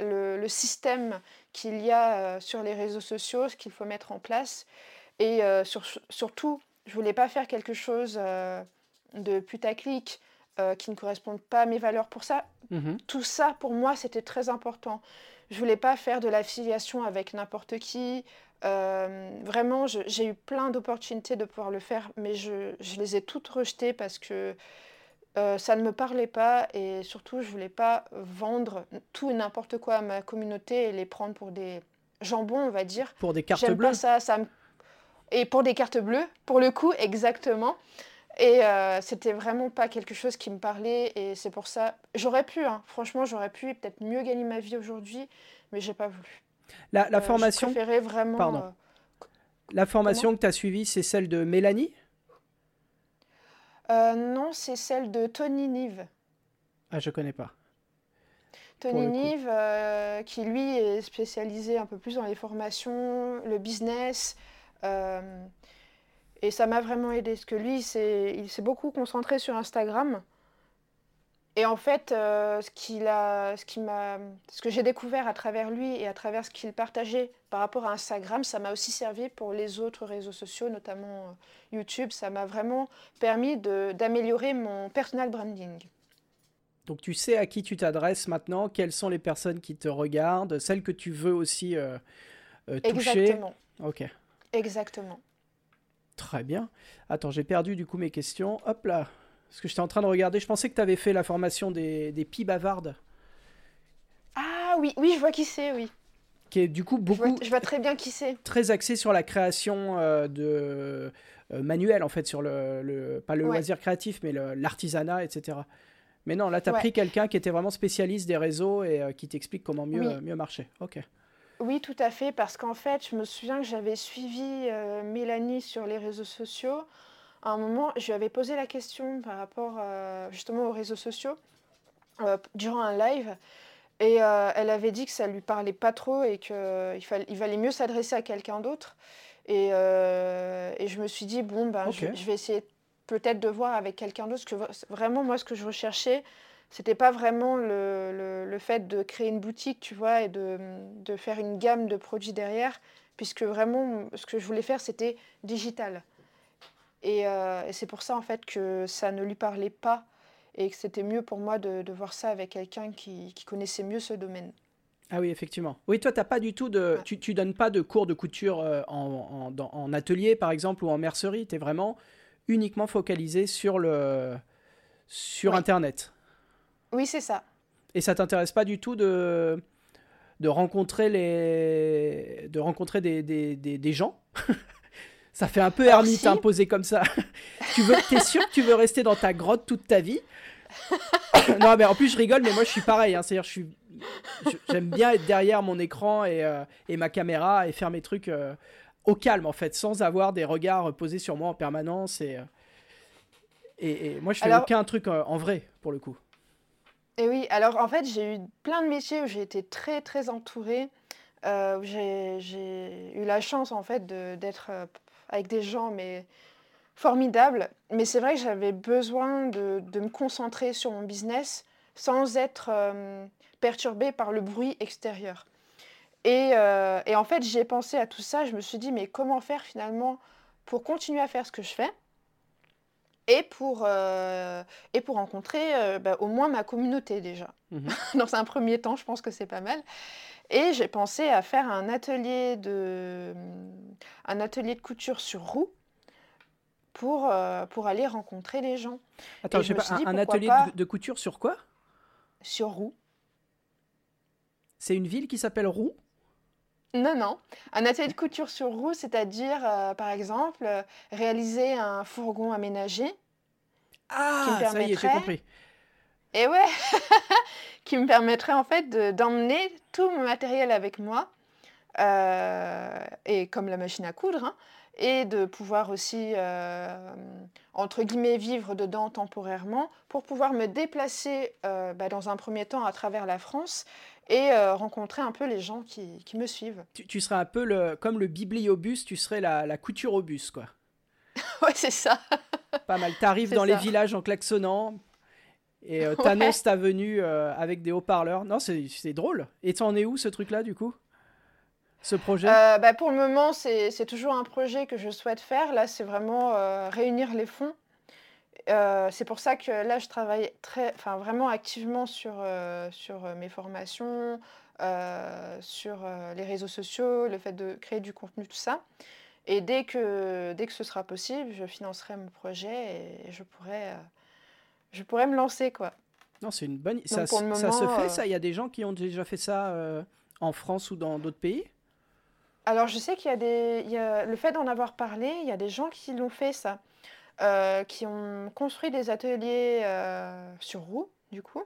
le, le système qu'il y a euh, sur les réseaux sociaux, ce qu'il faut mettre en place. Et euh, sur- surtout, je voulais pas faire quelque chose euh, de putaclic euh, qui ne corresponde pas à mes valeurs. Pour ça, Mhm. tout ça, pour moi, c'était très important. Je voulais pas faire de l'affiliation avec n'importe qui. Vraiment, j'ai eu plein d'opportunités de pouvoir le faire, mais je, je les ai toutes rejetées parce que ça ne me parlait pas et surtout je voulais pas vendre tout et n'importe quoi à ma communauté et les prendre pour des jambons, on va dire. Pour des cartes bleues. Pas ça, ça Et pour des cartes bleues, pour le coup, exactement. Et euh, c'était vraiment pas quelque chose qui me parlait et c'est pour ça j'aurais pu hein. franchement j'aurais pu peut-être mieux gagner ma vie aujourd'hui mais j'ai pas voulu. La, la euh, formation je vraiment Pardon. Euh, la formation que tu as suivie c'est celle de Mélanie? Non, c'est celle de Tony Nive. Ah, je connais pas. Tony Nive qui lui est spécialisé un peu plus dans les formations, le business et ça m'a vraiment aidé, parce que lui, il s'est beaucoup concentré sur Instagram. Et en fait, euh, ce, qu'il a, ce, qui m'a, ce que j'ai découvert à travers lui et à travers ce qu'il partageait par rapport à Instagram, ça m'a aussi servi pour les autres réseaux sociaux, notamment euh, YouTube. Ça m'a vraiment permis d'améliorer mon personal branding. Donc tu sais à qui tu t'adresses maintenant, quelles sont les personnes qui te regardent, celles que tu veux aussi euh, toucher? Exactement. Ok. Exactement. Très bien. Attends, j'ai perdu du coup mes questions. Hop là. Parce que j'étais en train de regarder. Je pensais que tu avais fait la formation des, des pies bavardes. Ah oui, oui, je vois qui c'est, oui. Qui est du coup beaucoup. Je vois, très bien qui c'est. Très axé sur la création euh, de euh, manuel, en fait, sur le. pas le loisir créatif, mais l'artisanat, etc. Mais non, là, tu as pris quelqu'un qui était vraiment spécialiste des réseaux et euh, qui t'explique comment mieux, mieux marcher. Ok. Oui, tout à fait, parce qu'en fait, je me souviens que j'avais suivi euh, Mélanie sur les réseaux sociaux. À un moment, je lui avais posé la question par rapport euh, justement aux réseaux sociaux euh, durant un live. Et elle avait dit que ça lui parlait pas trop et qu'il il valait mieux s'adresser à quelqu'un d'autre. Et, je me suis dit, bon, ben, je, je, vais essayer peut-être de voir avec quelqu'un d'autre. Parce que vraiment, moi, ce que je recherchais, c'était pas vraiment le, le, fait de créer une boutique, tu vois, et de, de, faire une gamme de produits derrière, puisque vraiment, ce que je voulais faire, c'était digital. Et, euh, et c'est pour ça, en fait, que ça ne lui parlait pas et que c'était mieux pour moi de, de voir ça avec quelqu'un qui, qui, connaissait mieux ce domaine. Ah oui, effectivement. Oui, toi, t'as pas du tout de, tu, tu donnes pas de cours de couture euh, en, en, en atelier, par exemple, ou en mercerie. Tu es vraiment uniquement focalisé sur, le, sur Internet. Oui, c'est ça. Et ça t'intéresse pas du tout de, de rencontrer, les... de rencontrer des, des, des, gens? Ça fait un peu ermite imposé comme ça. tu veux, es sûr que tu veux rester dans ta grotte toute ta vie? Non, mais en plus je rigole, mais moi je suis pareil. Hein. C'est-à-dire, je suis, j'aime bien être derrière mon écran et, euh, et, ma caméra et faire mes trucs euh, au calme en fait, sans avoir des regards posés sur moi en permanence et. Euh, et, moi, je fais aucun truc en vrai, pour le coup. Et oui, alors en fait, j'ai eu plein de métiers où j'ai été très très entourée. Euh, j'ai eu la chance en fait d'être avec des gens mais formidables. Mais c'est vrai que j'avais besoin de, de, me concentrer sur mon business sans être euh, perturbée par le bruit extérieur. Et, euh, et en fait, j'ai pensé à tout ça. Je me suis dit, mais comment faire finalement pour continuer à faire ce que je fais et pour, euh, et pour rencontrer euh, bah, au moins ma communauté déjà. Mhm. Dans un premier temps, je pense que c'est pas mal. Et j'ai pensé à faire un atelier de, un atelier de couture sur roue pour, euh, pour aller rencontrer les gens. Attends, je sais pas, un, atelier de, couture sur quoi? Sur roue. C'est une ville qui s'appelle Roux non, non. Un atelier de couture sur roue, c'est-à-dire, euh, par exemple, euh, réaliser un fourgon aménagé. Ah, ça y est, j'ai compris. Et ouais, qui me permettrait en fait d'emmener tout mon matériel avec moi, euh, et comme la machine à coudre, hein, et de pouvoir aussi, entre guillemets, vivre dedans temporairement pour pouvoir me déplacer bah, dans un premier temps à travers la France et euh, rencontrer un peu les gens qui, qui me suivent. Tu, serais un peu le, comme le bibliobus, tu serais la, la couture au bus, quoi. ouais, c'est ça. Pas mal. T'arrives dans les villages en klaxonnant et euh, t'annonces ta venue euh, avec des haut-parleurs. Non, c'est drôle. Et t'en es où ce truc-là, du coup? Ce projet? Bah, Pour le moment, c'est toujours un projet que je souhaite faire. Là, c'est vraiment réunir les fonds euh, c'est pour ça que là, je travaille très, enfin, vraiment activement sur, euh, sur euh, mes formations, sur les réseaux sociaux, le fait de créer du contenu, tout ça. Et dès que, dès que ce sera possible, je financerai mon projet et je pourrai, je pourrais me lancer, quoi. Non, c'est une bonne. Ça, ça se fait, ça? Il y a des gens qui ont déjà fait ça en France ou dans d'autres pays? Alors, je sais qu'il y a des. le fait d'en avoir parlé, il y a des gens qui l'ont fait, ça. qui ont construit des ateliers sur roue, du coup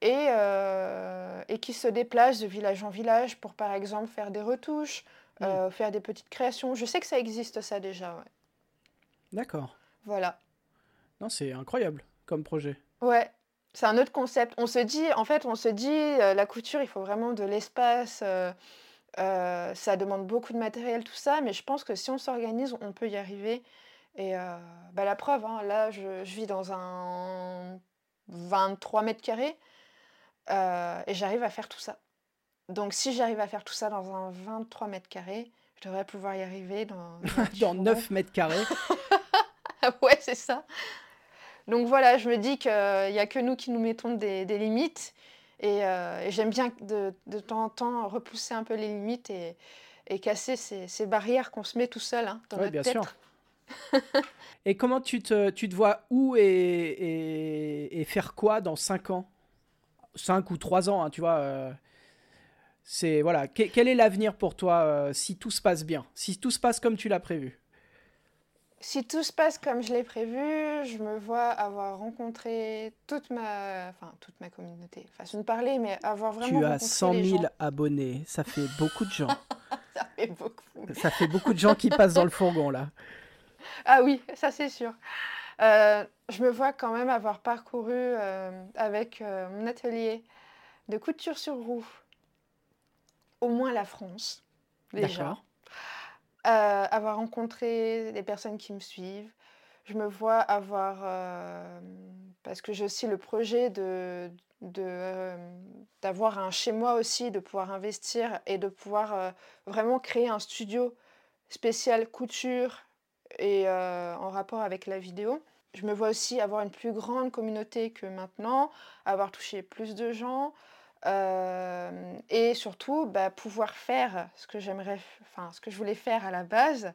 et, euh, et qui se déplacent de village en village pour, par exemple, faire des retouches, mm. euh, faire des petites créations. Je sais que ça existe, ça déjà. Ouais. D'accord. Voilà. Non, c'est incroyable comme projet. Ouais, c'est un autre concept. On se dit, en fait, on se dit, euh, la couture, il faut vraiment de l'espace. ça demande beaucoup de matériel, tout ça, mais je pense que si on s'organise, on peut y arriver. Et bah, la preuve, hein, là, je, je, vis dans un 23 mètres carrés. Euh, et j'arrive à faire tout ça. Donc si j'arrive à faire tout ça dans un 23 mètres carrés, je devrais pouvoir y arriver dans... dans 9 mètres carrés. ouais, c'est ça. Donc voilà, je me dis qu'il n'y a que nous qui nous mettons des, limites. Euh, et, j'aime bien de, de, temps en temps repousser un peu les limites et, et casser ces, ces, barrières qu'on se met tout seul hein, dans notre bien tête. Sûr. et comment tu te, tu te vois où et, et, et faire quoi dans 5 ans? 5 ou 3 ans, hein, tu vois. Euh, c'est voilà. quel est l'avenir pour toi euh, si tout se passe bien, si tout se passe comme tu l'as prévu? Si tout se passe comme je l'ai prévu, je me vois avoir rencontré toute ma, enfin toute ma communauté. Façon de parler, mais avoir vraiment. Tu as 100 000 abonnés, ça fait beaucoup de gens. ça fait beaucoup. Ça fait beaucoup de gens qui passent dans le fourgon là. Ah oui, ça c'est sûr. Euh, je me vois quand même avoir parcouru euh, avec euh, mon atelier de couture sur roue au moins la France, déjà. Avoir rencontré des personnes qui me suivent. Je me vois avoir, parce que j'ai aussi le projet de, d'avoir un chez moi aussi, de pouvoir investir et de pouvoir vraiment créer un studio spécial couture et en rapport avec la vidéo je me vois aussi avoir une plus grande communauté que maintenant, avoir touché plus de gens euh, et surtout bah, pouvoir faire ce que j'aimerais, enfin ce que je voulais faire à la base,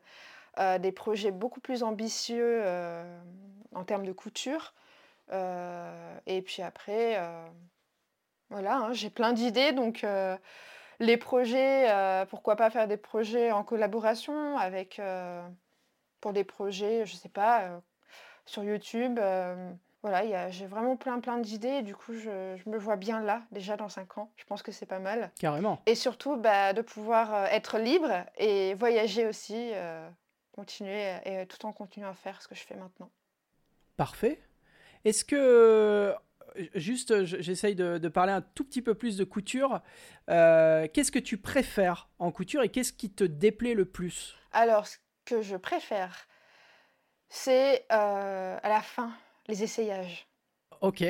euh, des projets beaucoup plus ambitieux euh, en termes de couture. et puis après, voilà, hein, j'ai plein d'idées donc. les projets, pourquoi pas faire des projets en collaboration avec, pour des projets, je sais pas, sur YouTube. Euh, voilà, j'ai vraiment plein plein d'idées. Du coup, je, me vois bien là, déjà dans 5 ans. Je pense que c'est pas mal. Carrément. Et surtout, bah, de pouvoir euh, être libre et voyager aussi, euh, continuer, et tout en continuant à faire ce que je fais maintenant. Parfait. Est-ce que, juste, j'essaye de, de, parler un tout petit peu plus de couture. qu'est-ce que tu préfères en couture et qu'est-ce qui te déplaît le plus? Alors, ce que je préfère, c'est euh, à la fin, les essayages. Ok.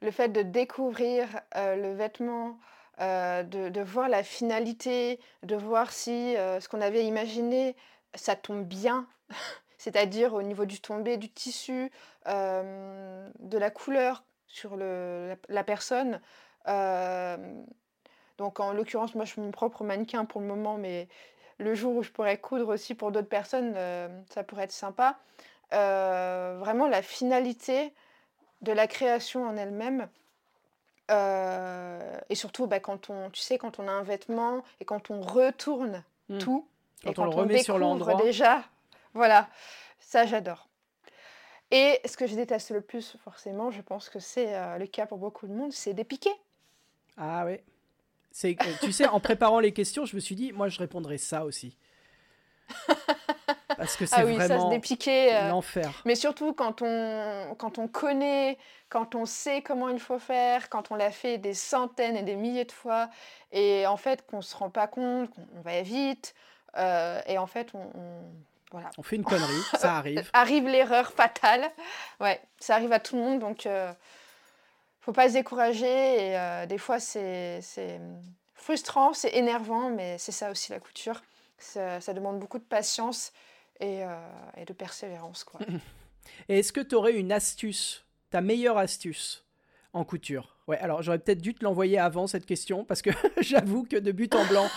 Le fait de découvrir euh, le vêtement, euh, de, voir la finalité, de voir si ce qu'on avait imaginé, ça tombe bien, c'est-à-dire au niveau du tombé, du tissu, de la couleur sur le, la, personne. donc en l'occurrence, moi je suis mon propre mannequin pour le moment, mais le jour où je pourrais coudre aussi pour d'autres personnes, ça pourrait être sympa. Euh, vraiment la finalité de la création en elle-même. Euh, et surtout, bah, quand on, tu sais, quand on a un vêtement et quand on retourne hmm. tout, quand et quand on le remet sur l'endroit déjà, voilà, ça j'adore. Et ce que je déteste le plus, forcément, je pense que c'est euh, le cas pour beaucoup de monde, c'est des piquets. Ah oui. C'est, tu sais, en préparant les questions, je me suis dit, moi, je répondrais ça aussi. Parce que c'est ah oui, vraiment ça dépiquer. Euh, l'enfer. Mais surtout quand on, quand on connaît, quand on sait comment il faut faire, quand on l'a fait des centaines et des milliers de fois, et en fait qu'on ne se rend pas compte, qu'on va vite, euh, et en fait on, voilà. On fait une connerie, ça arrive. arrive l'erreur fatale. Ouais, ça arrive à tout le monde, donc euh, faut pas se décourager. Et euh, des fois, c'est frustrant, c'est énervant, mais c'est ça aussi la couture. Ça, ça, demande beaucoup de patience euh, et, de persévérance. Quoi. Et est-ce que tu aurais une astuce, ta meilleure astuce en couture? Ouais, alors j'aurais peut-être dû te l'envoyer avant cette question parce que j'avoue que de but en blanc,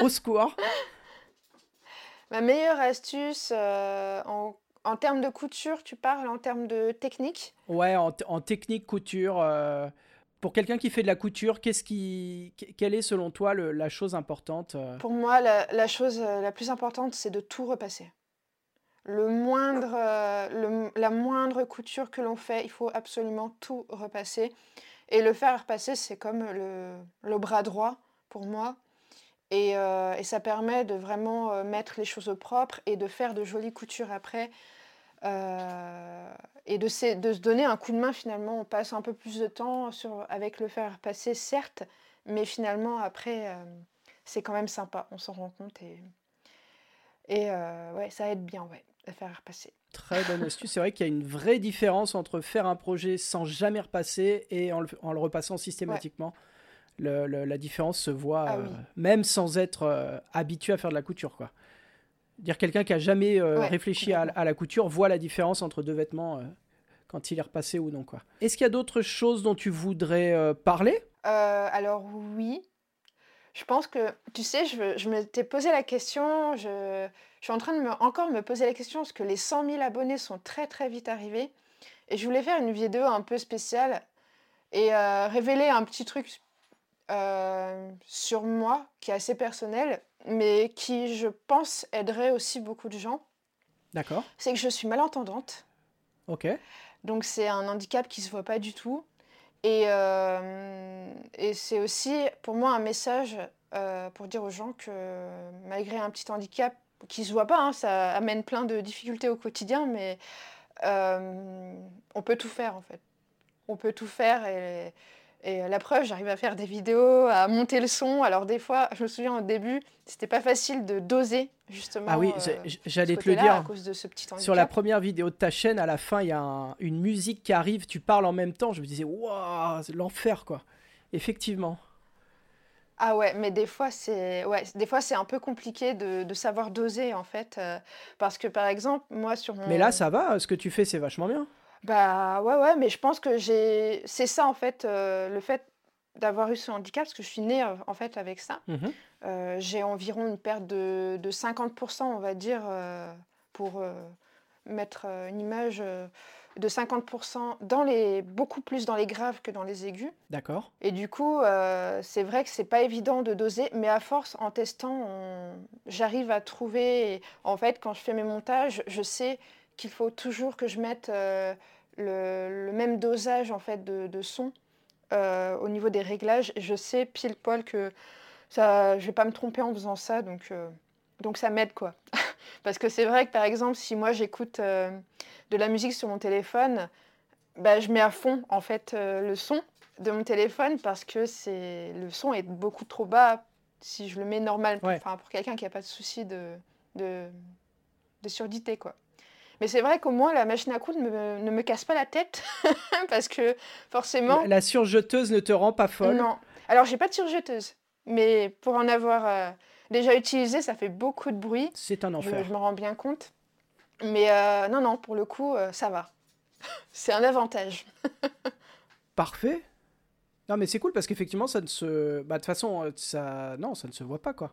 au secours. Ma meilleure astuce euh, en, En termes de couture, tu parles en termes de technique? Ouais, en, en technique couture. euh, pour quelqu'un qui fait de la couture, quelle est selon toi la chose importante euh? Pour moi, la, chose euh, la plus importante, c'est de tout repasser. Le moindre, euh, la moindre couture que l'on fait, il faut absolument tout repasser. Et le faire repasser, c'est comme le, bras droit pour moi. Et, et ça permet de vraiment mettre les choses au propre et de faire de jolies coutures après. Euh, et de, se- de se donner un coup de main finalement. On passe un peu plus de temps sur, avec le faire repasser, certes, mais finalement après, euh, c'est quand même sympa. On s'en rend compte et, et euh, ouais, ça aide bien, ouais, le faire repasser. Très bonne astuce. C'est vrai qu'il y a une vraie différence entre faire un projet sans jamais repasser et en le, en le repassant systématiquement. Le- le- la différence se voit Ah euh, oui. même sans être habitué à faire de la couture. Quoi. Dire quelqu'un qui a jamais euh, Ouais, réfléchi à, la couture voit la différence entre deux vêtements euh, quand il est repassé ou non. quoi. Est-ce qu'il y a d'autres choses dont tu voudrais euh, parler? Alors oui, je pense que, tu sais, je, je m'étais posé la question, je, je suis en train de me, encore me poser la question parce que les 100 000 abonnés sont très très vite arrivés et je voulais faire une vidéo un peu spéciale et révéler un petit truc sur moi qui est assez personnel mais qui, je pense, aiderait aussi beaucoup de gens. D'accord. C'est que je suis malentendante. Ok. Donc c'est un handicap qui se voit pas du tout. Et, euh, et c'est aussi pour moi un message euh, pour dire aux gens que malgré un petit handicap qui se voit pas, hein, ça amène plein de difficultés au quotidien, mais euh, on peut tout faire en fait. On peut tout faire et, et la preuve, j'arrive à faire des vidéos, à monter le son. Alors des fois, je me souviens au début, c'était pas facile de doser justement. Ah oui, euh, j'allais te le dire. à cause de ce petit handicap. Sur la première vidéo de ta chaîne, à la fin, il y a un- une musique qui arrive, tu parles en même temps. Je me disais, waouh, c'est l'enfer, quoi. Effectivement. Ah ouais, mais des fois c'est ouais, des fois c'est un peu compliqué de, de savoir doser en fait, euh, parce que par exemple moi sur mon Mais là, ça va, ce que tu fais, c'est vachement bien. Bah ouais ouais, mais je pense que j'ai c'est ça en fait euh, le fait d'avoir eu ce handicap parce que je suis née euh, en fait avec ça. Mhm. Euh, j'ai environ une perte de, de 50% on va dire pour mettre une image de 50% dans les beaucoup plus dans les graves que dans les aigus. D'accord. Et du coup, euh, c'est vrai que c'est pas évident de doser, mais à force, en testant, on- j'arrive à trouver. et en fait, quand je fais mes montages, je sais qu'il faut toujours que je mette euh, le, le même dosage en fait de, de son euh, au niveau des réglages. Je sais pile poil que ça, je vais pas me tromper en faisant ça, donc euh, donc ça m'aide quoi. Parce que c'est vrai que par exemple, si moi j'écoute de la musique sur mon téléphone, bah, je mets à fond en fait le son de mon téléphone parce que c'est le son est beaucoup trop bas si je le mets normal Ouais. enfin, pour quelqu'un qui n'a pas de souci de, de, de surdité quoi. Mais c'est vrai qu'au moins la machine à coudre ne me, ne me casse pas la tête parce que forcément La, surjeteuse ne te rend pas folle. non. Alors j'ai pas de surjeteuse, mais pour en avoir euh, déjà utilisé, ça fait beaucoup de bruit. C'est un Je, enfer. je me rends bien compte. Mais euh, non, non, pour le coup, euh, ça va. C'est un avantage. Parfait. Non, mais c'est cool parce qu'effectivement, ça ne se. Bah, de toute façon, ça. Non, ça ne se voit pas, quoi.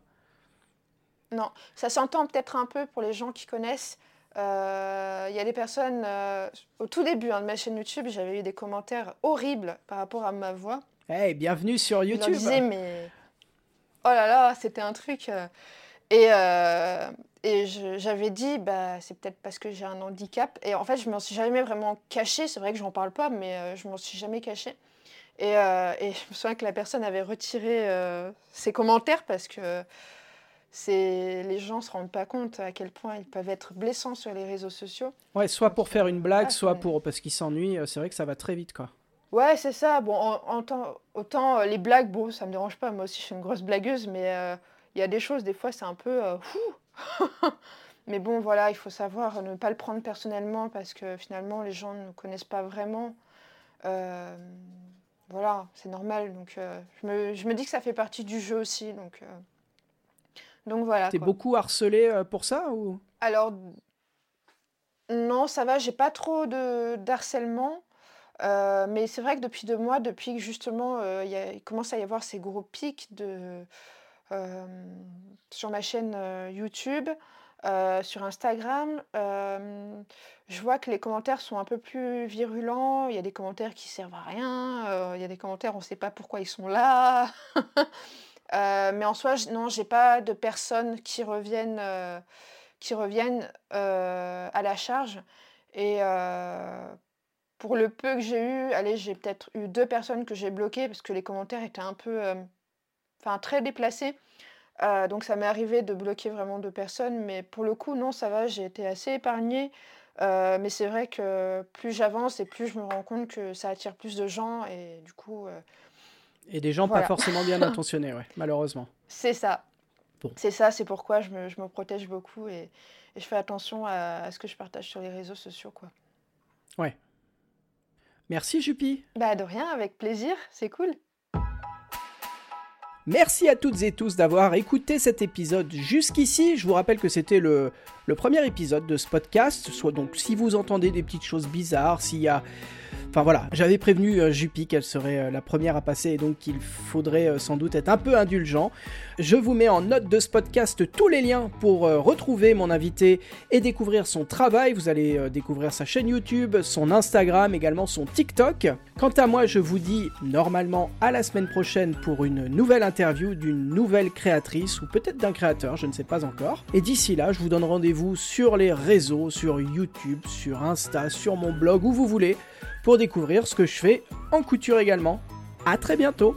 Non, ça s'entend peut-être un peu pour les gens qui connaissent. Euh, Il y a des personnes, euh, au tout début hein, de ma chaîne YouTube, j'avais eu des commentaires horribles par rapport à ma voix. Hey, bienvenue sur YouTube. disaient, mais oh là là, c'était un truc. euh. Et, euh, et je- j'avais dit, bah, c'est peut-être parce que j'ai un handicap. Et en fait, je m'en suis jamais vraiment cachée. C'est vrai que je n'en parle pas, mais euh, je m'en suis jamais cachée. Et, euh, et je me souviens que la personne avait retiré euh, ses commentaires parce que c'est les gens se rendent pas compte à quel point ils peuvent être blessants sur les réseaux sociaux. Ouais, soit pour faire une blague, Ah, soit pour. Parce qu'ils s'ennuient. euh, C'est vrai que ça va très vite, quoi. Ouais, c'est ça. Bon, en, en temps- autant euh, les blagues, bon, ça me dérange pas. Moi aussi, je suis une grosse blagueuse, mais euh, il y a des choses, des fois, c'est un peu. euh, mais bon, voilà, il faut savoir ne pas le prendre personnellement parce que finalement, les gens ne nous connaissent pas vraiment. Euh, voilà, c'est normal. Donc, je, me, je me dis que ça fait partie du jeu aussi. Donc, donc voilà. T'es beaucoup harcelé euh, pour ça ou? Alors, non, ça va, j'ai pas trop de d'harcèlement. Euh, mais c'est vrai que depuis deux mois, depuis que justement euh, il y a- il commence à y avoir ces gros pics de, euh, sur ma chaîne YouTube, sur Instagram, je vois que les commentaires sont un peu plus virulents. Il y a des commentaires qui servent à rien. il y a des commentaires, on ne sait pas pourquoi ils sont là. mais en soi, non, j'ai pas de personnes qui reviennent, qui reviennent à la charge. Et pour le peu que j'ai eu, allez, j'ai peut-être eu deux personnes que j'ai bloquées parce que les commentaires étaient un peu, enfin très déplacés. donc ça m'est arrivé de bloquer vraiment deux personnes, mais pour le coup, non, ça va, j'ai été assez épargnée. mais c'est vrai que plus j'avance et plus je me rends compte que ça attire plus de gens et du coup. Et des gens pas forcément bien intentionnés, ouais, malheureusement. C'est ça. C'est ça, c'est pourquoi je me, je me, protège beaucoup et, et je fais attention à, à, ce que je partage sur les réseaux sociaux, quoi. Ouais. Merci Juppie. Bah de rien, avec plaisir, c'est cool. Merci à toutes et tous d'avoir écouté cet épisode jusqu'ici. Je vous rappelle que c'était le, le, premier épisode de ce podcast. Soit donc si vous entendez des petites choses bizarres, s'il y a Enfin voilà, j'avais prévenu euh, qu'elle serait euh, la première à passer et donc qu'il faudrait euh, sans doute être un peu indulgent. Je vous mets en note de ce podcast tous les liens pour retrouver mon invité et découvrir son travail. Vous allez découvrir sa chaîne YouTube, son Instagram, également son TikTok. Quant à moi, je vous dis normalement à la semaine prochaine pour une nouvelle interview d'une nouvelle créatrice ou peut-être d'un créateur, je ne sais pas encore. Et d'ici là, je vous donne rendez-vous sur les réseaux, sur YouTube, sur Insta, sur mon blog, où vous voulez pour découvrir ce que je fais en couture également. A très bientôt